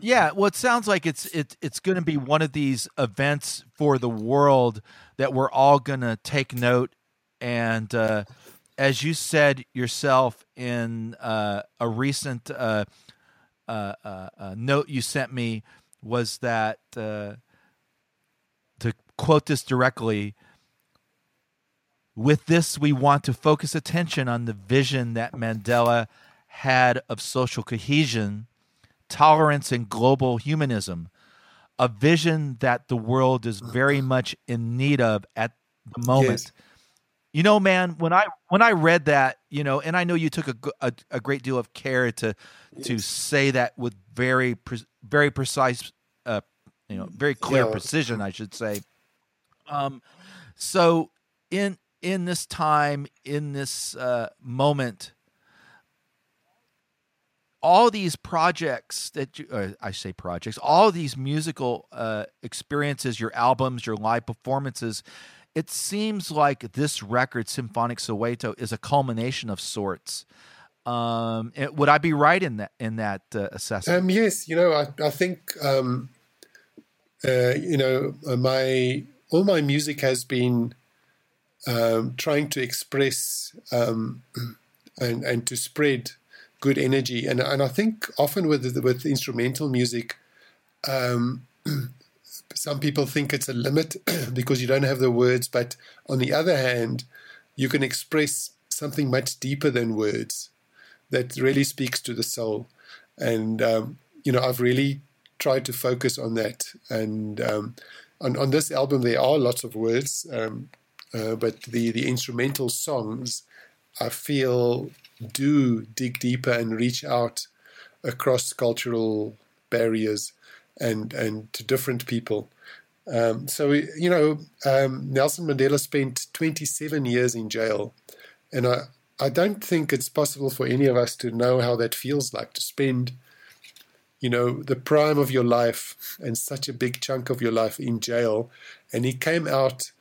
Yeah, well, it sounds like it's it, it's going to be one of these events for the world that we're all going to take note. And uh, as you said yourself in uh, a recent uh, uh, uh, uh note you sent me, was that to quote this directly. With this, we want to focus attention on the vision that Mandela had of social cohesion tolerance, and global humanism, a vision that the world is very much in need of at the moment. Yes. You know, man, when I when I read that, you know, and I know you took a, a, a great deal of care to yes. to say that with very pre- very precise, uh, you know, very clear yeah. precision, I should say. Um, so in in this time, in this uh, moment, all these projects that you, I say projects, all these musical uh, experiences, your albums, your live performances, it seems like this record, Symphonic Soweto, is a culmination of sorts. Um, it, would I be right in that in that uh, assessment? Um, yes, you know, I, I think um, uh, you know uh, my all my music has been um, trying to express um, and and to spread good energy. And and I think often with with instrumental music, um, some people think it's a limit because you don't have the words. But on the other hand, you can express something much deeper than words that really speaks to the soul. And um, you know, I've really tried to focus on that. And um, on on this album, there are lots of words. Um, uh, but the, the instrumental songs, I feel do dig deeper and reach out across cultural barriers and and to different people. Um, so you know, um, Nelson Mandela spent 27 years in jail, and I I don't think it's possible for any of us to know how that feels like to spend, you know, the prime of your life and such a big chunk of your life in jail, and he came out,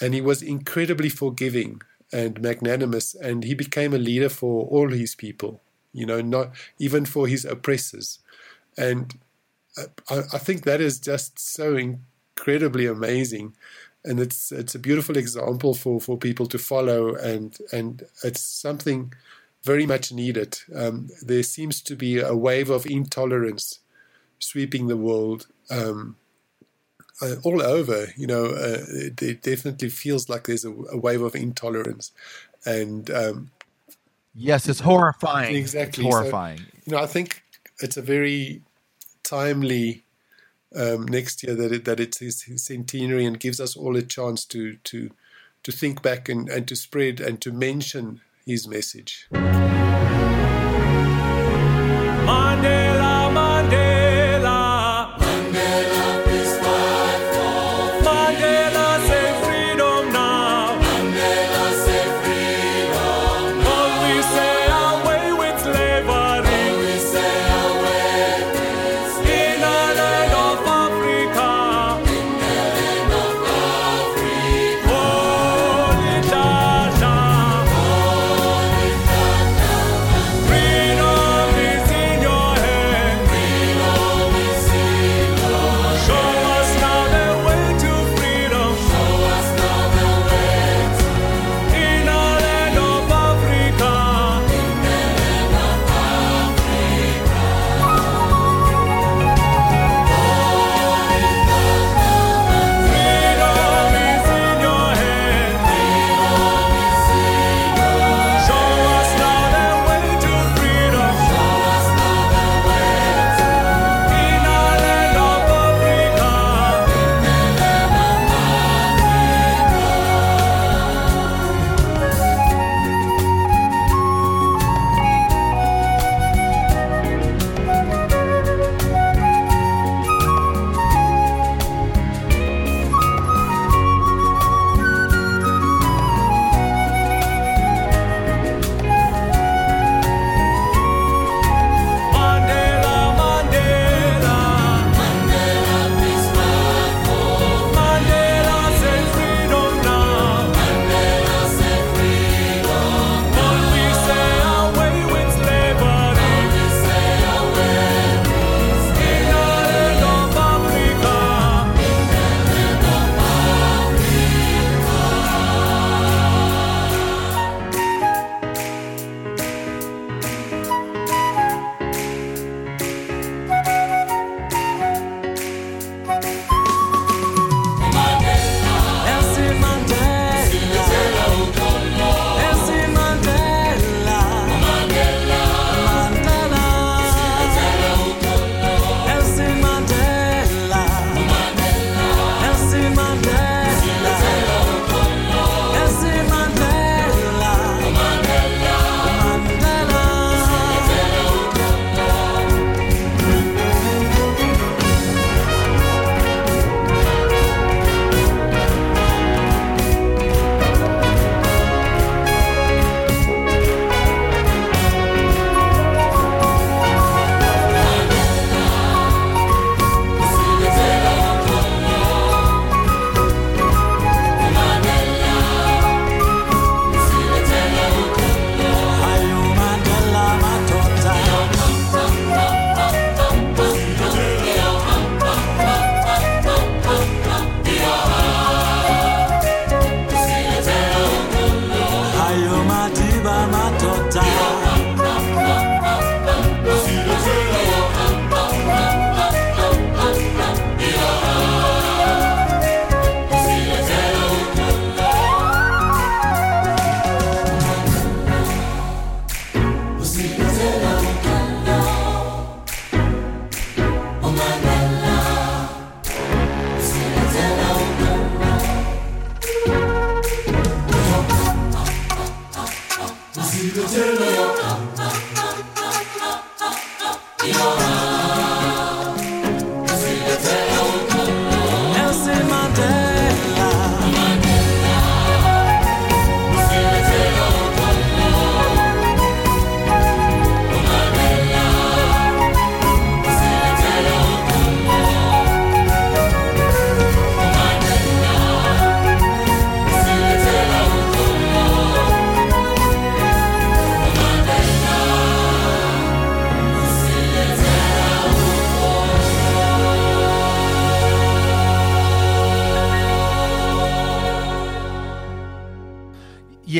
and he was incredibly forgiving and magnanimous, and he became a leader for all his people. You know, not even for his oppressors, and I, I think that is just so incredibly amazing, and it's it's a beautiful example for, for people to follow, and and it's something very much needed. Um, there seems to be a wave of intolerance sweeping the world. Um, uh, all over. You know, uh, it, it, definitely feels like there's a, a wave of intolerance, and um, yes, it's horrifying. Exactly, it's horrifying. So, you know, I think it's a very timely um, next year that it, that it's his, centenary and gives us all a chance to to to think back and, and to spread and to mention his message.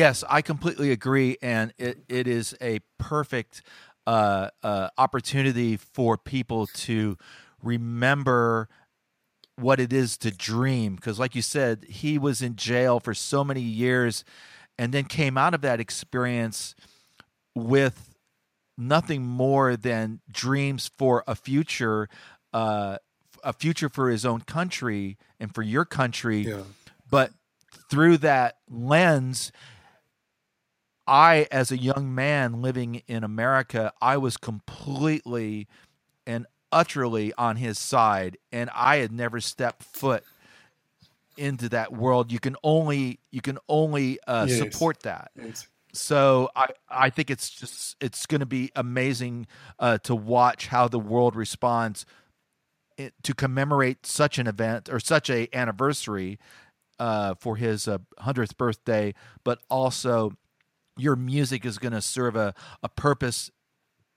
Yes, I completely agree, and it, it is a perfect uh, uh, opportunity for people to remember what it is to dream. Because, like you said, he was in jail for so many years, and then came out of that experience with nothing more than dreams for a future, uh, a future for his own country and for your country. Yeah. But through that lens, I, as a young man living in America, I was completely and utterly on his side, and I had never stepped foot into that world. You can only you can only uh, Yes. support that. Yes. So I I think it's just it's going to be amazing uh, to watch how the world responds it, to commemorate such an event or such a anniversary uh, for his hundredth birthday, but also your music is going to serve a, a purpose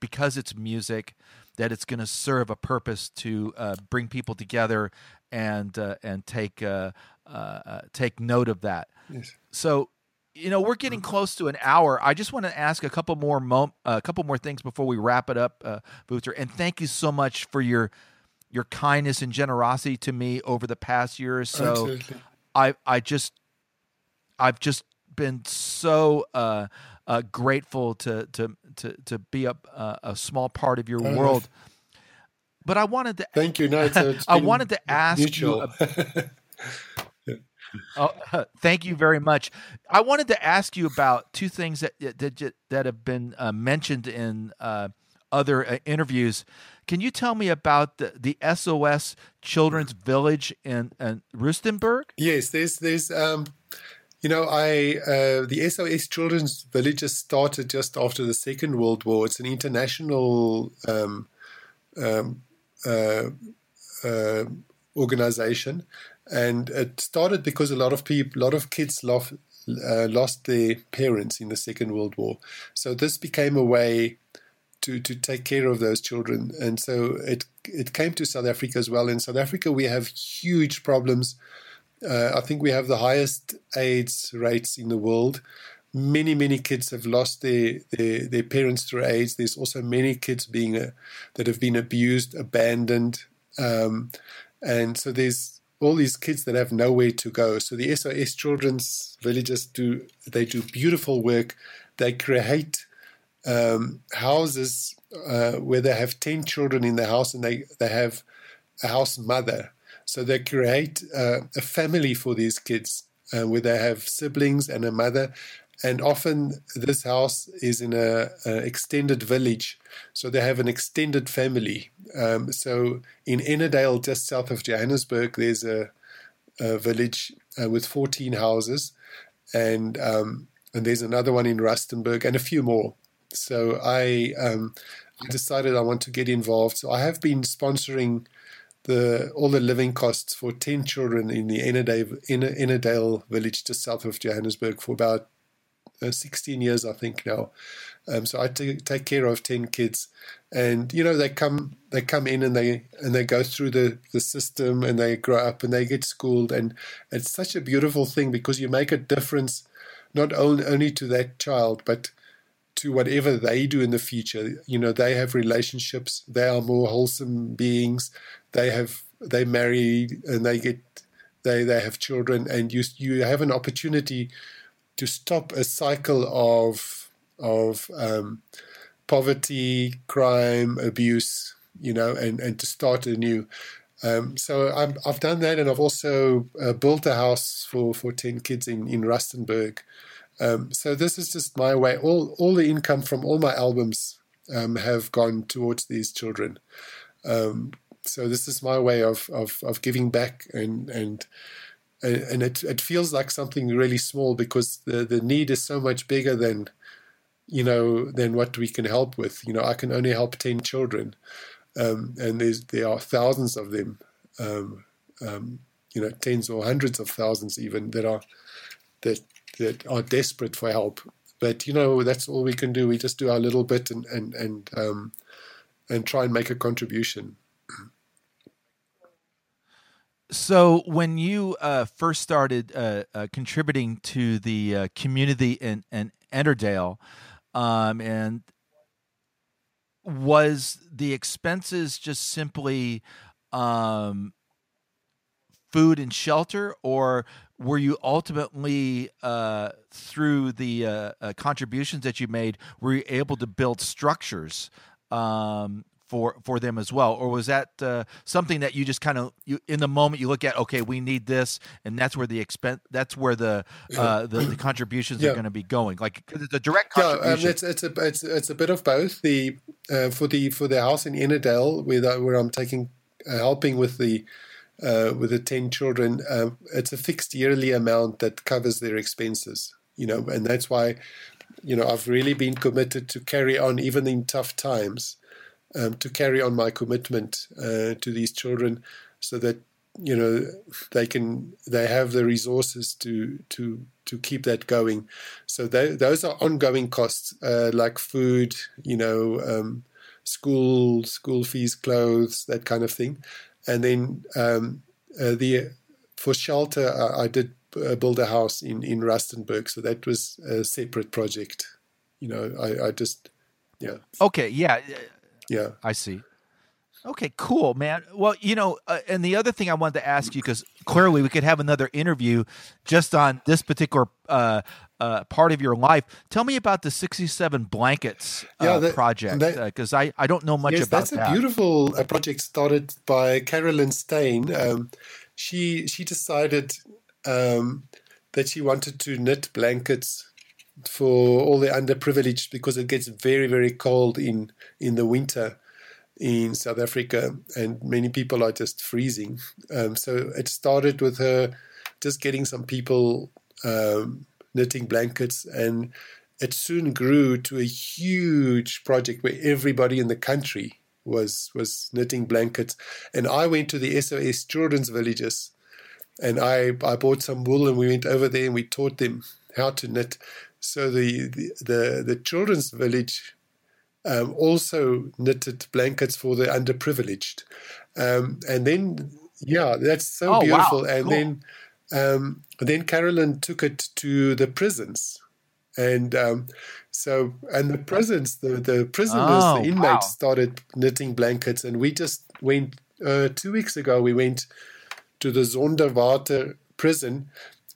because it's music that it's going to serve a purpose to uh, bring people together and uh, and take uh, uh, uh, take note of that. Yes. So, you know, we're getting close to an hour. I just want to ask a couple more mo- a couple more things before we wrap it up, uh, Wouter. And thank you so much for your your kindness and generosity to me over the past year or so. Absolutely. I I just I've just been so uh, uh, grateful to to to to be a a, a small part of your Oh, world. But I wanted to Thank you. No, it's, it's I wanted to ask mutual. you. Oh, thank you very much. I wanted to ask you about two things that that that have been uh, mentioned in uh, other uh, interviews. Can you tell me about the, the SOS Children's Village in, in Rustenburg? Yes, there's there's um, you know, I uh, the SOS Children's Villages started just after the Second World War. It's an international um, um, uh, uh, organization, and it started because a lot of people, a lot of kids lost uh, lost their parents in the Second World War. So this became a way to to take care of those children, and so it it came to South Africa as well. In South Africa, we have huge problems. Uh, I think we have the highest AIDS rates in the world. Many many kids have lost their their, their parents through AIDS. There's also many kids being uh, that have been abused, abandoned, um, and so there's all these kids that have nowhere to go. So the SOS Children's Villages do they do beautiful work. They create um, houses uh, where they have 10 children in the house and they, they have a house mother. So they create uh, a family for these kids uh, where they have siblings and a mother. And often this house is in a, a extended village. So they have an extended family. Um, so in Ennerdale, just south of Johannesburg, there's a, a village uh, with 14 houses. And, um, and there's another one in Rustenburg and a few more. So I, um, I decided I want to get involved. So I have been sponsoring the all the living costs for 10 children in the Ennerdale village just south of Johannesburg for about uh, 16 years, I think now. Um, so I t- take care of 10 kids and you know they come they come in and they and they go through the the system and they grow up and they get schooled and it's such a beautiful thing because you make a difference not only only to that child but to whatever they do in the future. You know, they have relationships. They are more wholesome beings. They have they marry and they get they they have children, and you you have an opportunity to stop a cycle of of um, poverty, crime, abuse. You know, and and to start anew. Um, so I'm, I've done that, and I've also uh, built a house for, for ten kids in in Rustenburg, Um, so this is just my way. All all the income from all my albums um, have gone towards these children. So this is my way of of, of giving back, and and and it it feels like something really small because the the need is so much bigger than you know than what we can help with. You know, I can only help ten children, um, and there are thousands of them. Um, um, you know, tens or hundreds of thousands even that are that that are desperate for help. But you know, that's all we can do. We just do our little bit and and and um, and try and make a contribution. So, when you uh, first started uh, uh, contributing to the uh, community in, in Ennerdale, um, and was the expenses just simply um, food and shelter, or were you ultimately uh, through the uh, contributions that you made were you able to build structures um, for for them as well, or was that uh, something that you just kind of you in the moment you look at? Okay, we need this, and that's where the expense that's where the uh, the, the contributions Yeah. are going to be going. Like a direct Yeah, um, it's it's a it's it's a bit of both. The uh, for the for the house in Ennerdale, where where I'm taking uh, helping with the uh, with the ten children, um, it's a fixed yearly amount that covers their expenses. You know, and that's why you know I've really been committed to carry on even in tough times, um, to carry on my commitment uh, to these children, so that you know they can they have the resources to to to keep that going. So tho- those are ongoing costs uh, like food, you know, um, school school fees, clothes, that kind of thing, and then um, uh, the for shelter I, I did uh, build a house in in Rustenburg, so that was a separate project. You know, I, I just yeah okay, yeah, yeah I see. Okay, cool, man. Well, you know, uh, and the other thing I wanted to ask you because clearly we could have another interview just on this particular uh, uh, part of your life. Tell me about the sixty-seven blankets uh, Yeah, that- project because I I don't know much yes, about that's that. a beautiful uh, project started by Carolyn Steyn. Um, she she decided um, that she wanted to knit blankets for all the underprivileged because it gets very very cold in in the winter in South Africa, and many people are just freezing. Um, so it started with her just getting some people um, knitting blankets, and it soon grew to a huge project where everybody in the country was was knitting blankets. And I went to the SOS Children's Villages, and I I bought some wool, and we went over there and we taught them how to knit. So the the the, the children's village um, also knitted blankets for the underprivileged. Um, and then, yeah, that's so Oh, wow. beautiful. And Cool. then, um, then Carolyn took it to the prisons. And um, so, and the prisons, the, the prisoners, Oh, the inmates wow. started knitting blankets. And we just went, uh, two weeks ago, we went to the Zonderwater prison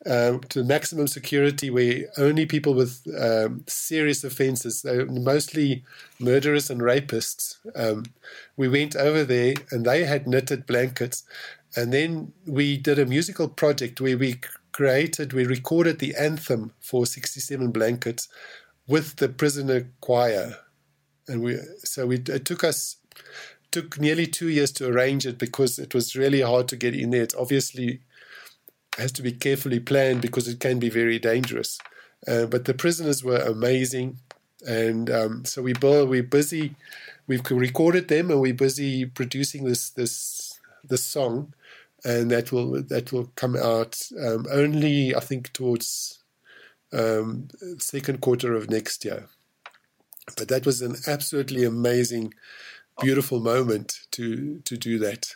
um, to maximum security where only people with um, serious offenses, uh, mostly murderers and rapists, um, we went over there and they had knitted blankets. And then we did a musical project where we created, we recorded the anthem for 67 blankets with the prisoner choir. And we, so we, it took us took nearly two years to arrange it because it was really hard to get in there. It's obviously has to be carefully planned because it can be very dangerous. Uh, but the prisoners were amazing, and um, so we build, we're busy. We've recorded them, and we're busy producing this this this song, and that will that will come out um, only I think towards um, second quarter of next year. But that was an absolutely amazing, beautiful moment to to do that.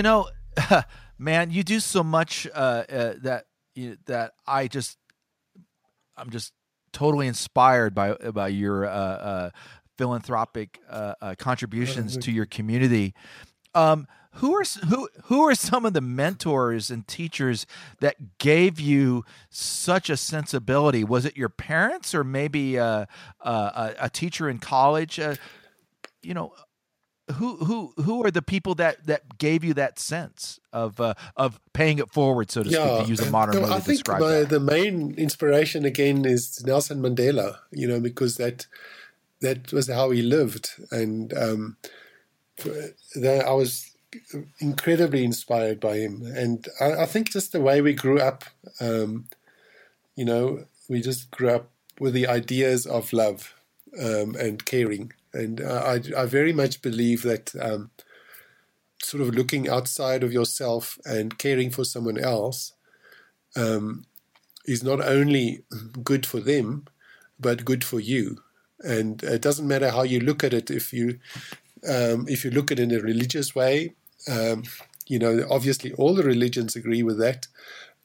You know, man, you do so much uh, uh, that you, that I just I'm just totally inspired by by your uh, uh, philanthropic uh, uh, contributions to your community. Um, who are who who are some of the mentors and teachers that gave you such a sensibility? Was it your parents or maybe uh, a, a teacher in college? You know, who who who are the people that that gave you that sense of uh, of paying it forward, so to speak, to use a modern no, way to I think describe my, the main inspiration again is Nelson Mandela. You know, because that that was how he lived, and um, that I was incredibly inspired by him. And I, I think just the way we grew up, um, you know, we just grew up with the ideas of love um, and caring. And I, I very much believe that um, sort of looking outside of yourself and caring for someone else um, is not only good for them, but good for you. And it doesn't matter how you look at it. If you um, if you look at it in a religious way, um, you know, obviously all the religions agree with that.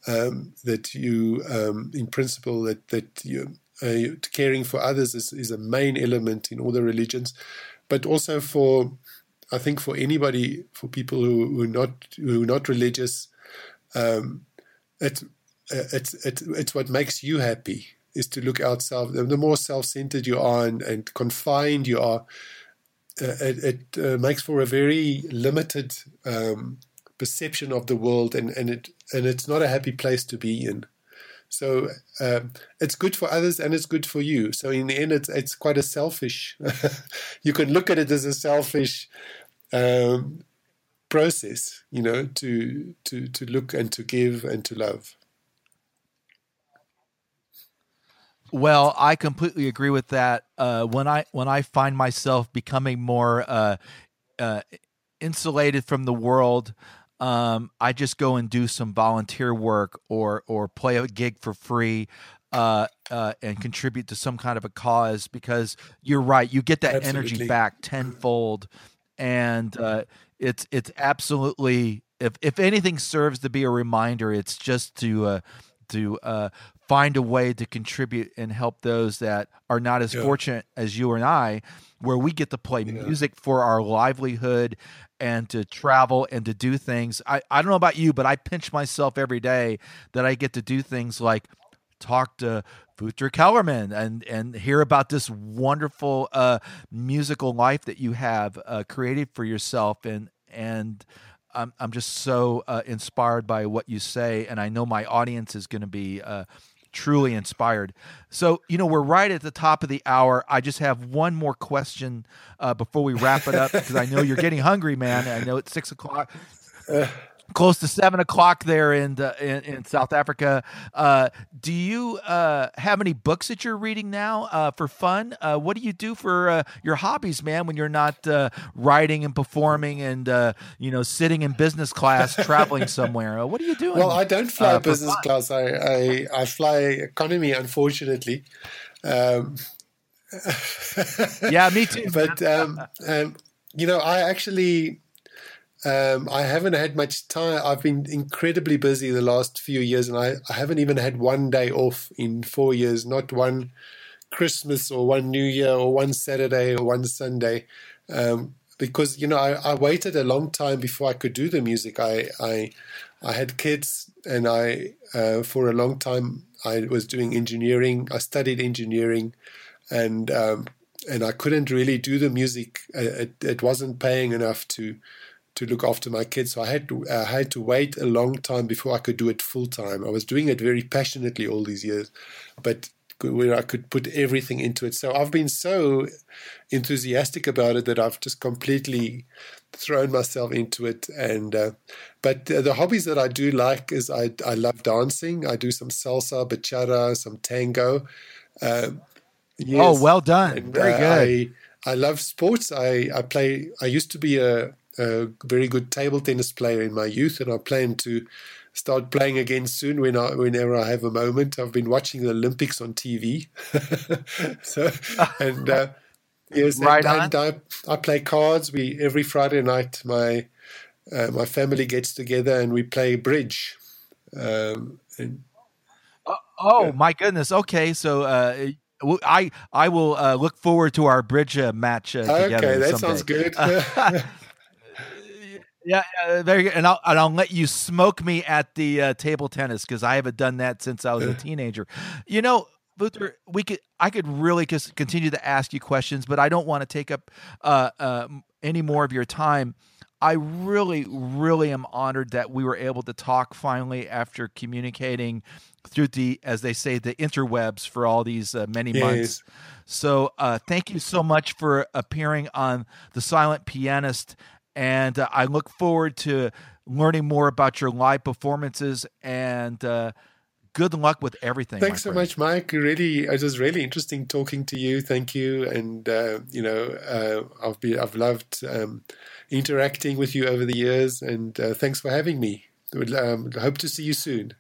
Um, that you, um, in principle, that that you, uh, caring for others is, is a main element in all the religions, but also for, I think, for anybody, for people who, who are not who are not religious, um, it's it's it's it's what makes you happy is to look outside. The more self-centered you are and, and confined you are, uh, it, it uh, makes for a very limited um, perception of the world, and and it and it's not a happy place to be in. So um, it's good for others and it's good for you. So in the end, it's it's quite a selfish. you can look at it as a selfish um, process, you know, to to to look and to give and to love. Well, I completely agree with that. Uh, when I when I find myself becoming more uh, uh, insulated from the world, um, I just go and do some volunteer work or or play a gig for free. Uh, uh, and contribute to some kind of a cause because you're right. You get that energy back tenfold, and uh, it's it's absolutely if if anything serves to be a reminder, it's just to uh, to uh, find a way to contribute and help those that are not as Yeah. fortunate as you and I, where we get to play music for our livelihood and to travel and to do things. I, I don't know about you, but I pinch myself every day that I get to do things like talk to Wouter Kellerman and and hear about this wonderful uh, musical life that you have uh, created for yourself and and I'm I'm just so uh, inspired by what you say and I know my audience is going to be uh, truly inspired. So you know we're right at the top of the hour. I just have one more question uh, before we wrap it up because I know you're getting hungry, man. I know it's six o'clock close to seven o'clock there in uh, in, in South Africa. Uh, do you uh, have any books that you're reading now uh, for fun? Uh, what do you do for uh, your hobbies, man? When you're not uh, writing and performing and uh, you know sitting in business class, traveling somewhere, uh, what are you doing? Well, I don't fly business fun? class. I, I I fly economy, unfortunately. Um, Yeah, me too. but um, um, you know, I actually um, I haven't had much time. I've been incredibly busy the last few years, and I, I haven't even had one day off in four years. Not one Christmas or one New Year or one Saturday or one Sunday. Um, because you know, I, I waited a long time before I could do the music. I I, I had kids, and I uh, for a long time I was doing engineering. I studied engineering, and um, and I couldn't really do the music. Uh, It, it wasn't paying enough to to look after my kids. So I had to I had to wait a long time before I could do it full time. I was doing it very passionately all these years, but where I could put everything into it. So I've been so enthusiastic about it that I've just completely thrown myself into it. And uh, but uh, the hobbies that I do like is I I love dancing. I do some salsa, bachata, some tango. Um, yes. Oh, well done. And, Very uh, good. I, I love sports. I, I play. I used to be a, a very good table tennis player in my youth, and I plan to start playing again soon when I, whenever I have a moment. I've been watching the Olympics on TV, so and uh, yes, Right and, and I, I play cards. We every Friday night my uh, my family gets together and we play bridge. Um, and Oh my goodness. Okay, so uh, I I will uh, look forward to our bridge uh, match uh, together. okay, that someday. sounds good. Yeah, uh, very good. And I'll and I'll let you smoke me at the uh, table tennis because I haven't done that since I was a teenager. You know, Wouter, we could I could really just continue to ask you questions, but I don't want to take up uh, uh, any more of your time. I really, really am honored that we were able to talk finally after communicating through the, as they say, the interwebs for all these uh, many months. So uh, thank you so much for appearing on The Silent Pianist. And uh, I look forward to learning more about your live performances and uh, good luck with everything. Thanks so much, Mike. Really, it was really interesting talking to you. Thank you, and uh, you know, uh, I've been, I've loved um, interacting with you over the years, and uh, thanks for having me. Would um, hope to see you soon.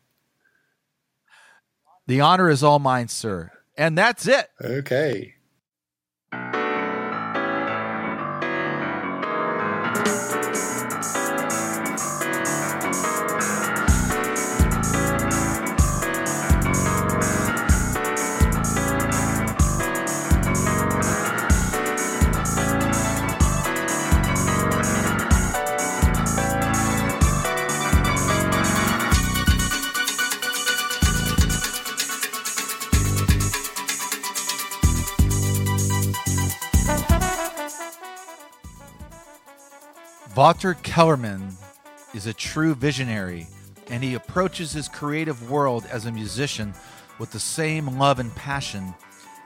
The honor is all mine, sir. And that's it. Okay. Wouter Kellerman is a true visionary, and he approaches his creative world as a musician with the same love and passion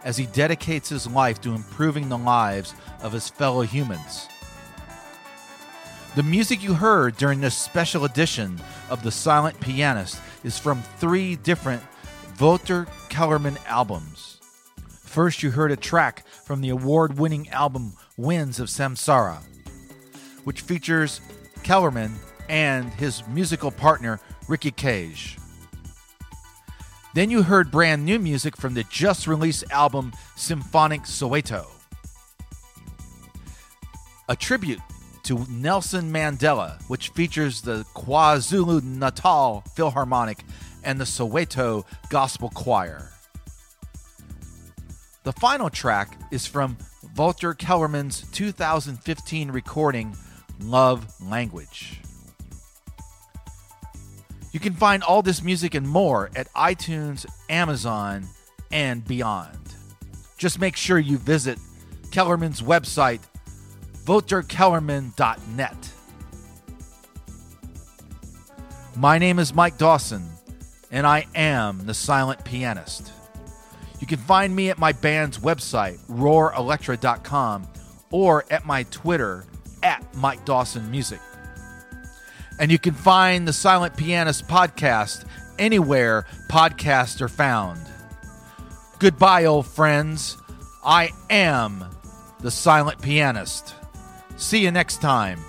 as he dedicates his life to improving the lives of his fellow humans. The music you heard during this special edition of The Silent Pianist is from three different Wouter Kellerman albums. First, you heard a track from the award winning album Winds of Samsara, which features Kellerman and his musical partner Ricky Kej. Then you heard brand new music from the just released album Symphonic Soweto. A tribute to Nelson Mandela, which features the KwaZulu Natal Philharmonic and the Soweto Gospel Choir. The final track is from Wouter Kellerman's 2015 recording Love Language. You can find all this music and more at iTunes, Amazon, and beyond. Just make sure you visit Kellerman's website, wouterkellerman.net. My name is Mike Dawson, and I am the silent pianist. You can find me at my band's website, roarelectra.com, or at my Twitter, at Mike Dawson Music. And you can find the Silent Pianist podcast anywhere podcasts are found. Goodbye, old friends. I am the Silent Pianist. See you next time.